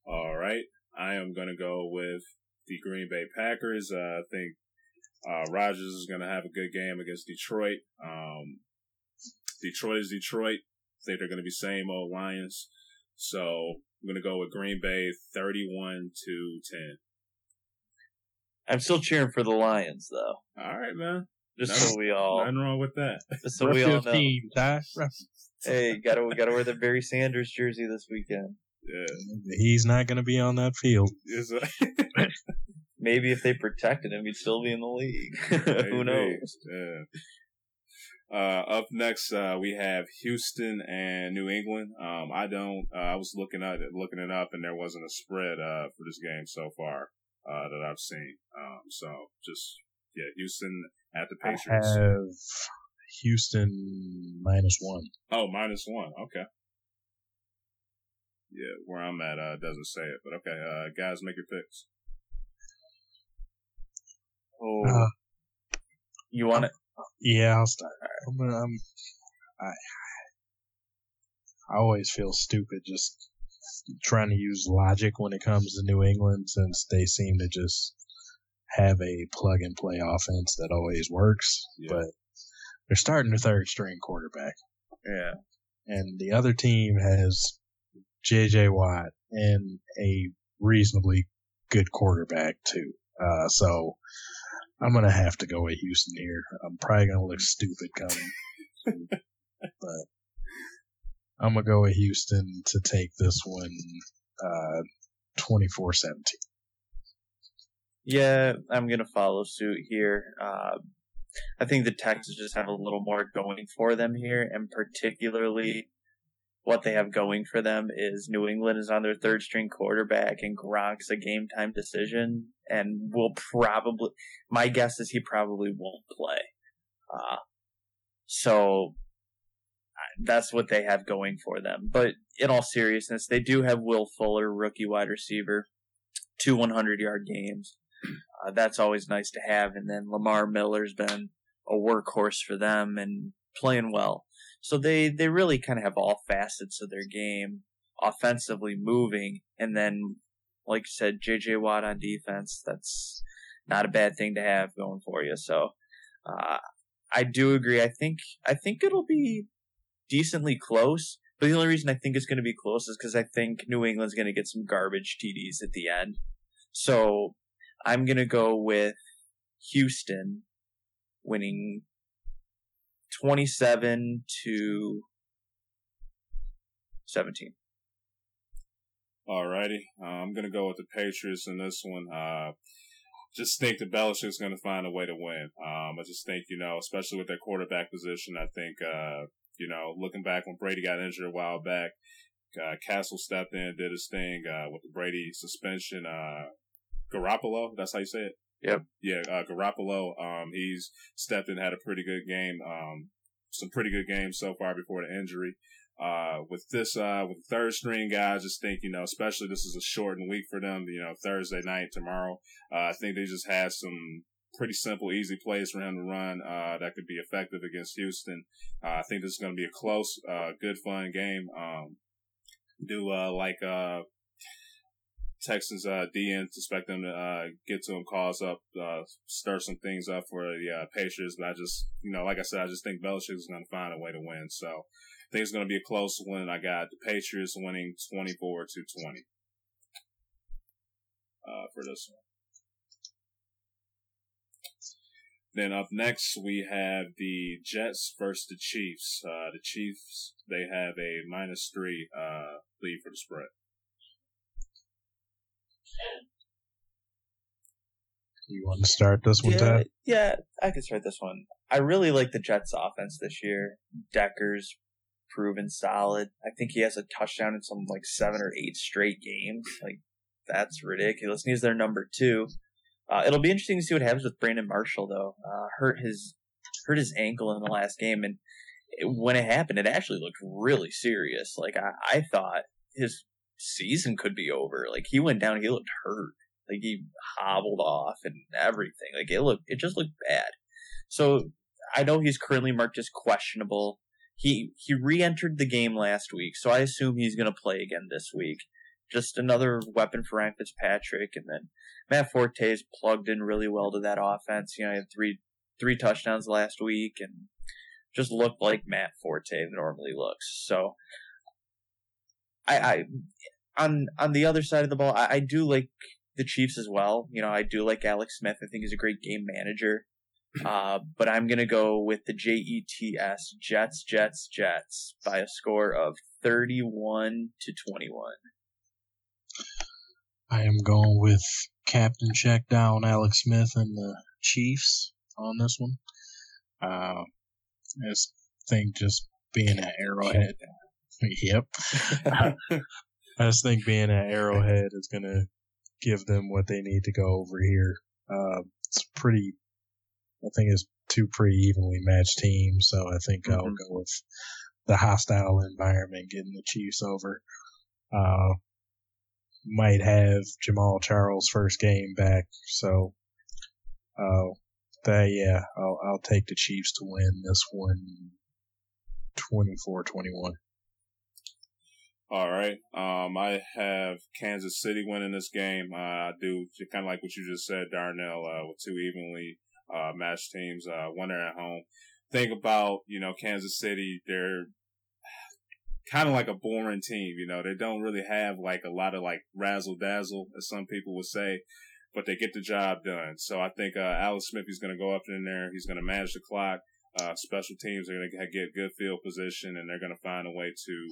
[SPEAKER 1] All right. I am going to go with the Green Bay Packers. Uh, I think uh, Rodgers is going to have a good game against Detroit. Um, Detroit is Detroit. I think they're going to be same old Lions. So I'm going to go with Green Bay 31 to 10.
[SPEAKER 3] I'm still cheering for the Lions, though.
[SPEAKER 1] All right, man.
[SPEAKER 3] Just
[SPEAKER 1] Nothing-
[SPEAKER 3] so we all,
[SPEAKER 1] Nothing wrong with that.
[SPEAKER 3] just so we all know.
[SPEAKER 2] 15, Ty.
[SPEAKER 3] Hey, gotta gotta wear the Barry Sanders jersey this weekend.
[SPEAKER 1] Yeah.
[SPEAKER 2] He's not going to be on that field.
[SPEAKER 1] It's a-
[SPEAKER 3] Maybe if they protected him, he'd still be in the league. Who knows?
[SPEAKER 1] Yeah. Uh, up next, uh, we have Houston and New England. Um, I don't, uh, I was looking at it, looking it up and there wasn't a spread, uh, for this game so far, uh, that I've seen. Um, so just, yeah, Houston at the Patriots.
[SPEAKER 2] I have Houston minus one.
[SPEAKER 1] Oh, minus one. Okay. Yeah, where I'm at, uh, doesn't say it, but okay, uh, guys, make your picks.
[SPEAKER 3] Oh,
[SPEAKER 2] Uh,
[SPEAKER 3] you want it?
[SPEAKER 2] Yeah, I'll start. I'm, gonna- I, I always feel stupid just trying to use logic when it comes to New England since they seem to just have a plug and play offense that always works.
[SPEAKER 1] Yeah.
[SPEAKER 2] But they're starting their third string quarterback.
[SPEAKER 3] Yeah.
[SPEAKER 2] and the other team has J.J. Watt and a reasonably good quarterback too. Uh, so I'm gonna have to go with Houston here. I'm probably gonna look stupid coming, but I'm gonna go with Houston to take this one, uh, 24-17.
[SPEAKER 3] Yeah, I'm gonna follow suit here. Uh, I think the Texans just have a little more going for them here, and particularly what they have going for them is New England is on their third string quarterback, and Gronk's a game time decision, and will probably. My guess is he probably won't play. Uh, so that's what they have going for them. But in all seriousness, they do have Will Fuller, rookie wide receiver, two 100 yard games. Uh, that's always nice to have. And then Lamar Miller's been a workhorse for them and playing well. So they, they really kind of have all facets of their game offensively moving. And then, like you said, JJ Watt on defense. That's not a bad thing to have going for you. So, uh, I do agree. I think, I think it'll be decently close. But the only reason I think it's going to be close is because I think New England's going to get some garbage TDs at the end. So I'm going to go with Houston winning 27 to 17.
[SPEAKER 1] Alrighty. Uh, I'm going to go with the Patriots in this one. Uh, just think that Belichick's going to find a way to win. Um, I just think, you know, especially with their quarterback position, I think, uh, you know, looking back when Brady got injured a while back, uh, Cassel stepped in, did his thing, uh, with the Brady suspension, uh, Garoppolo, that's how you say it?
[SPEAKER 3] Yep.
[SPEAKER 1] Yeah, uh, Garoppolo, um, he's stepped in, had a pretty good game, um, some pretty good games so far before the injury. Uh, with this, uh, with the third string guys, just think, you know, especially this is a shortened week for them, you know, Thursday night, tomorrow. Uh, I think they just had some pretty simple, easy plays for him to run, uh, that could be effective against Houston. Uh, I think this is going to be a close, uh, good, fun game. Um, do, uh, like, uh, Texans, uh, DN, expect them to, uh, get to him, cause up, uh, stir some things up for the, uh, Patriots. But I just, you know, like I said, I just think Belichick is going to find a way to win. So I think it's going to be a close win. I got the Patriots winning 24 to 20, uh, for this one. Then up next, we have the Jets versus the Chiefs. Uh, the Chiefs, they have a minus three, lead for the spread.
[SPEAKER 2] You want to start this one,
[SPEAKER 3] yeah, yeah, I could start this one. I really like the Jets offense this year. Decker's proven solid. I think he has a touchdown in some like seven or eight straight games. Like that's ridiculous. And he's their number two. Uh, it'll be interesting to see what happens with Brandon Marshall though. Uh, hurt his hurt his ankle in the last game, and it, when it happened, it actually looked really serious. Like I, I thought his season could be over. Like he went down, he looked hurt. Like he hobbled off and everything. Like it looked, it just looked bad. So I know he's currently marked as questionable. He he re-entered the game last week, so I assume he's going to play again this week. Just another weapon for Ryan Fitzpatrick, and then Matt Forte's plugged in really well to that offense. You know, he had three three touchdowns last week, and just looked like Matt Forte normally looks. So, I, I on on the other side of the ball, I, I do like the Chiefs as well. You know, I do like Alex Smith. I think he's a great game manager. Uh, but I'm gonna go with the Jets, Jets, Jets, Jets by a score of 31 to 21.
[SPEAKER 2] I am going with Captain Check Down Alex Smith and the Chiefs on this one. Uh, I just think just being at Arrowhead. Yep. I just think being at Arrowhead is going to give them what they need to go over here. Uh, it's pretty, I think it's two pretty evenly matched teams, so I think mm-hmm. I'll go with the hostile environment getting the Chiefs over. Uh, might have Jamaal Charles' first game back, so uh, that yeah, I'll I'll take the Chiefs to win this one 24-21.
[SPEAKER 1] All right. Um, I have Kansas City winning this game. Uh, I do kind of like what you just said, Darnell, uh, with two evenly uh, matched teams, uh, winner at home. Think about, you know, Kansas City, they're kind of like a boring team. You know, they don't really have like a lot of like razzle dazzle, as some people would say, but they get the job done. So I think uh, Alex Smith is going to go up in there. He's going to manage the clock. Uh, special teams are going to get good field position, and they're going to find a way to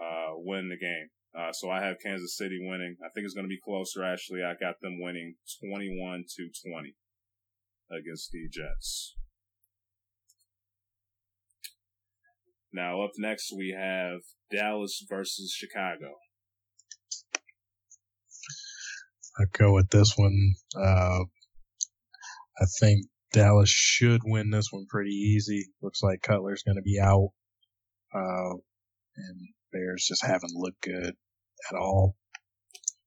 [SPEAKER 1] uh, win the game. Uh, so I have Kansas City winning. I think it's going to be closer. Actually, I got them winning 21 to 20 against the Jets. Now, up next, we have Dallas versus Chicago.
[SPEAKER 2] I go with this one. Uh, I think Dallas should win this one pretty easy. Looks like Cutler's going to be out, uh, and Bears just haven't looked good at all.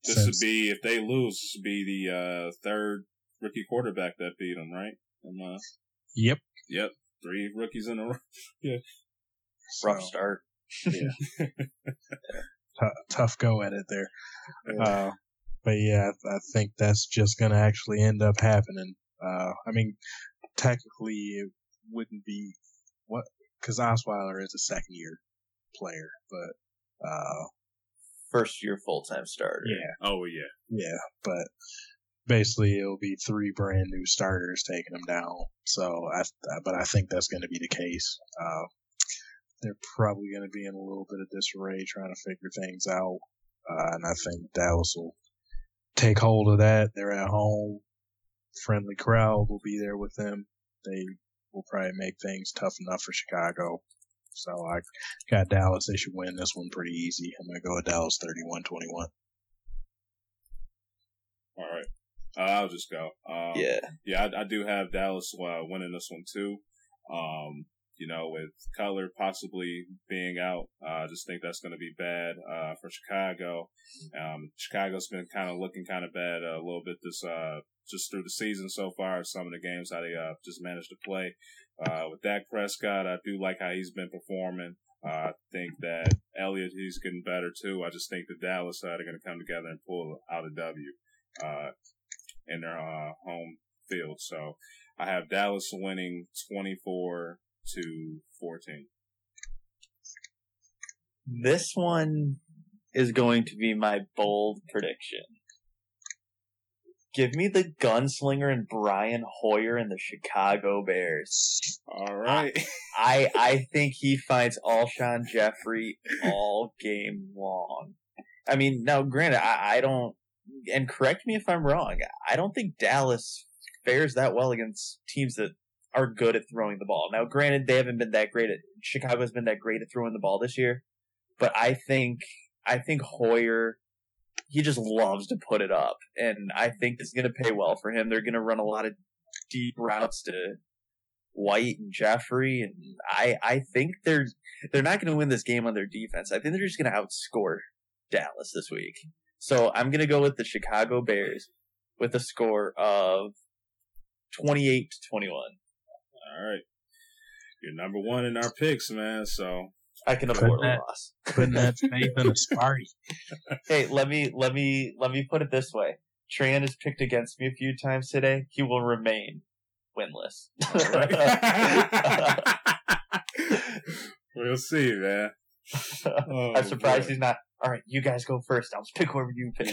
[SPEAKER 1] This since... would be if they lose. This would be the uh, third rookie quarterback that beat them, right? uh,
[SPEAKER 2] yep.
[SPEAKER 1] Yep. Three rookies in a row. yeah.
[SPEAKER 3] Rough start.
[SPEAKER 2] Yeah. T- tough go at it there. Yeah. Uh, but yeah, I think that's just going to actually end up happening. Uh, I mean, technically it wouldn't be what, cause Osweiler is a second year player, but, uh,
[SPEAKER 3] first year full time starter.
[SPEAKER 2] Yeah.
[SPEAKER 1] Oh yeah.
[SPEAKER 2] Yeah, but basically it'll be three brand new starters taking them down. So I, but I think that's going to be the case. Uh, they're probably going to be in a little bit of disarray trying to figure things out. Uh, and I think Dallas will take hold of that. They're at home. Friendly crowd will be there with them. They will probably make things tough enough for Chicago. So I got Dallas. They should win this one pretty easy. I'm going to go with Dallas 31-21.
[SPEAKER 1] All right. Uh, I'll just go. Um,
[SPEAKER 3] yeah.
[SPEAKER 1] Yeah, I, I do have Dallas uh, winning this one too. Um, you know, with Cutler possibly being out, uh, I just think that's going to be bad uh, for Chicago. Um, Chicago's been kind of looking kind of bad uh, a little bit this uh, just through the season so far. Some of the games how they uh, just managed to play. Uh, with Dak Prescott, I do like how he's been performing. I think that Elliott he's getting better too. I just think the Dallas side are going to come together and pull out a W in their home field. So I have Dallas winning 24 to 14.
[SPEAKER 3] This one is going to be my bold prediction. Give me the gunslinger and Brian Hoyer and the Chicago Bears.
[SPEAKER 1] All right.
[SPEAKER 3] I I think he finds Alshon Jeffery all game long. I mean, now granted, I, I don't and correct me if I'm wrong, I don't think Dallas fares that well against teams that are good at throwing the ball. Now, granted, they haven't been that great at Chicago's been that great at throwing the ball this year, but I think I think Hoyer he just loves to put it up, and I think it's going to pay well for him. They're going to run a lot of deep routes to White and Jeffery, and I I think they're they're not going to win this game on their defense. I think they're just going to outscore Dallas this week. So I'm going to go with the Chicago Bears with a score of 28 to 21.
[SPEAKER 1] All right. You're number one in our picks, man. So
[SPEAKER 3] I can afford
[SPEAKER 2] that-
[SPEAKER 3] a loss.
[SPEAKER 2] Putting that faith in a Sparty.
[SPEAKER 3] hey, let me let me let me put it this way. Tran has picked against me a few times today. He will remain winless.
[SPEAKER 1] we'll see, man. Oh,
[SPEAKER 3] I'm surprised
[SPEAKER 1] boy.
[SPEAKER 3] he's not. All right, you guys go first. I'll just pick whoever you pick.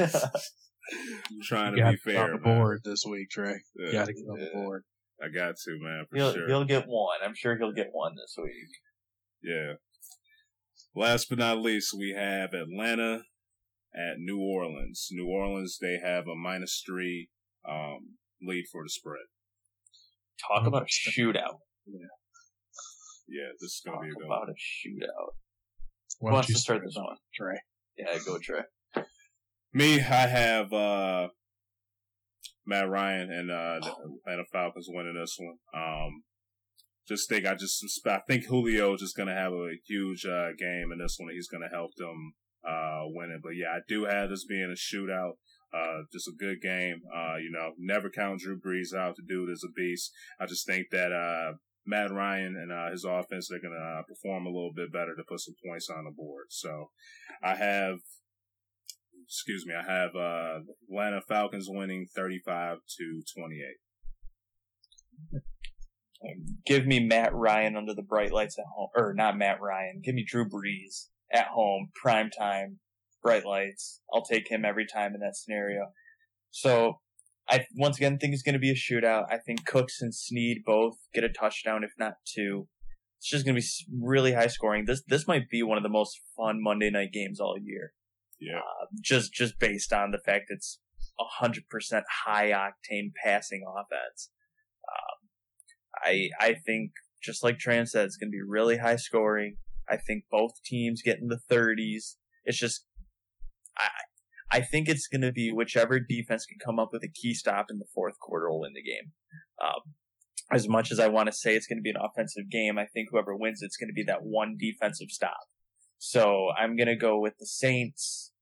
[SPEAKER 1] I'm trying
[SPEAKER 2] You
[SPEAKER 1] to be fair,
[SPEAKER 2] on the
[SPEAKER 1] man.
[SPEAKER 2] board this week, Trey.
[SPEAKER 1] Yeah,
[SPEAKER 2] You got to get on the board.
[SPEAKER 1] I got to, man, for
[SPEAKER 3] he'll
[SPEAKER 1] sure.
[SPEAKER 3] he'll get one. I'm sure he'll get one this week.
[SPEAKER 1] Yeah. Last but not least, we have Atlanta at New Orleans. New Orleans, they have a minus three um, lead for the spread.
[SPEAKER 3] Talk
[SPEAKER 2] Oh,
[SPEAKER 3] about a shootout.
[SPEAKER 1] Yeah, Yeah, this is going
[SPEAKER 3] Talk
[SPEAKER 1] to be a good
[SPEAKER 3] about
[SPEAKER 1] one.
[SPEAKER 3] a shootout.
[SPEAKER 2] Why
[SPEAKER 3] Who
[SPEAKER 2] don't
[SPEAKER 3] wants
[SPEAKER 2] you
[SPEAKER 3] to start this one?
[SPEAKER 2] Trey?
[SPEAKER 3] Yeah, go Trey.
[SPEAKER 1] Me, I have uh, Matt Ryan and uh, the Atlanta Falcons winning this one. Um, just think, I just I think Julio is just going to have a huge uh, game in this one. He's going to help them uh, win it. But yeah, I do have this being a shootout. Uh, just a good game. Uh, you know, never count Drew Brees out. The dude is a beast. I just think that uh, Matt Ryan and uh, his offense they're going to uh, perform a little bit better to put some points on the board. So I have excuse me, I have uh Atlanta Falcons winning 35 to 28.
[SPEAKER 3] Give me Matt Ryan under the bright lights at home, or not Matt Ryan. Give me Drew Brees at home, prime time, bright lights. I'll take him every time in that scenario. So I once again think it's going to be a shootout. I think Cooks and Snead both get a touchdown, if not two. It's just going to be really high scoring. This this might be one of the most fun Monday night games all year.
[SPEAKER 1] Yeah.
[SPEAKER 3] just just based on the fact it's hundred percent high octane passing offense. Um, I I think just like Tran said, it's going to be really high scoring. I think both teams get in the thirties. It's just I I think it's going to be whichever defense can come up with a key stop in the fourth quarter will win the game. Um, as much as I want to say it's going to be an offensive game, I think whoever wins it's going to be that one defensive stop. So I'm gonna go with the Saints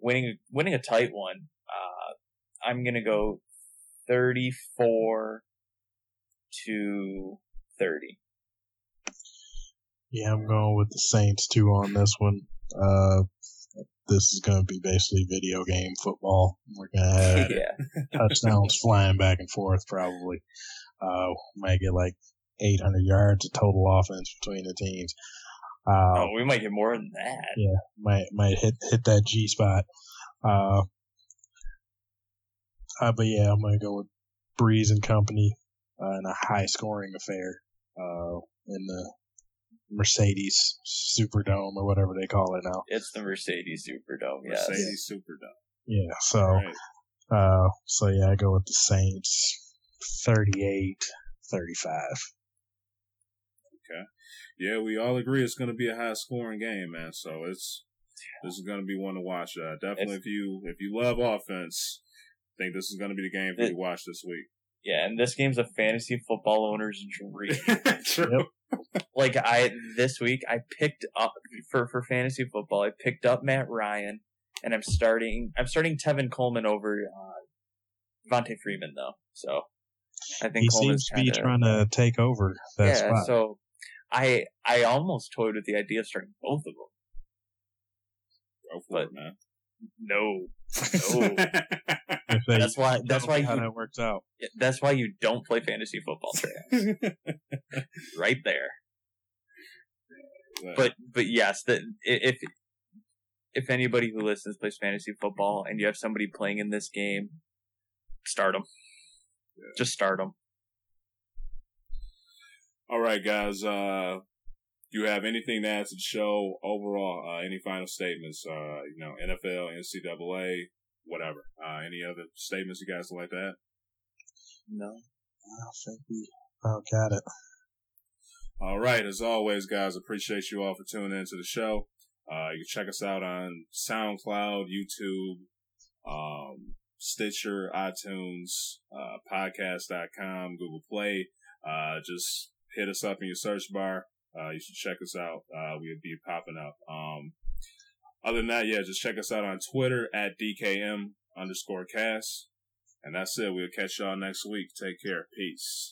[SPEAKER 3] winning winning a tight one. Uh, I'm gonna go 34 to 30.
[SPEAKER 2] Yeah, I'm going with the Saints too on this one. Uh, this is going to be basically video game football. We're going to have
[SPEAKER 3] yeah,
[SPEAKER 2] touchdowns flying back and forth probably. Uh, might get like 800 yards of total offense between the teams. Uh,
[SPEAKER 3] oh, we might get more than that.
[SPEAKER 2] Yeah, might might hit hit that G spot. Uh, uh, but yeah, I'm gonna go with Brees and company uh, in a high scoring affair uh, in the Mercedes Superdome or whatever they call it now.
[SPEAKER 3] It's the Mercedes Superdome. Yes.
[SPEAKER 1] Mercedes Superdome.
[SPEAKER 2] Yeah, so
[SPEAKER 1] All right.
[SPEAKER 2] uh, so yeah, I go with the Saints 38 35.
[SPEAKER 1] Yeah, we all agree it's going to be a high scoring game, man. So it's this is going to be one to watch. Uh, definitely,
[SPEAKER 3] It's-
[SPEAKER 1] if you if you love offense, I think this is going to be the game for you to watch this week.
[SPEAKER 3] Yeah, and this game's a fantasy football owner's dream.
[SPEAKER 1] True.
[SPEAKER 3] like I this week I picked up for for fantasy football. I picked up Matt Ryan, and I'm starting I'm starting Tevin Coleman over uh, Devonta Freeman though. So I think
[SPEAKER 2] He
[SPEAKER 3] Coleman's
[SPEAKER 2] seems to be
[SPEAKER 3] kinda,
[SPEAKER 2] trying to take over that
[SPEAKER 3] yeah.
[SPEAKER 2] spot.
[SPEAKER 3] So I I almost toyed with the idea of starting both of them.
[SPEAKER 1] Go for it, man.
[SPEAKER 3] No, no.
[SPEAKER 2] They-
[SPEAKER 3] that's why that's why
[SPEAKER 2] how
[SPEAKER 3] you
[SPEAKER 2] that works out.
[SPEAKER 3] that's why you don't play fantasy football. Trey. right there. but but yes, the, if if anybody who listens plays fantasy football and you have somebody playing in this game, start them. Just start them.
[SPEAKER 1] All right, guys. Uh, do you have anything to add to the show overall? Uh, any final statements? Uh, you know, NFL, NCAA, whatever. Uh, any other statements you guys would like to add?
[SPEAKER 3] No.
[SPEAKER 2] I think we about got it.
[SPEAKER 1] All right. As always, guys, appreciate you all for tuning into the show. Uh, you can check us out on SoundCloud, YouTube, um, Stitcher, iTunes, uh, podcast.com, Google Play. Uh, just hit us up in your search bar. Uh, you should check us out. Uh, we'll be popping up. Um, other than that, yeah, just check us out on Twitter at DKM underscore cast. And that's it. We'll catch y'all next week. Take care. Peace.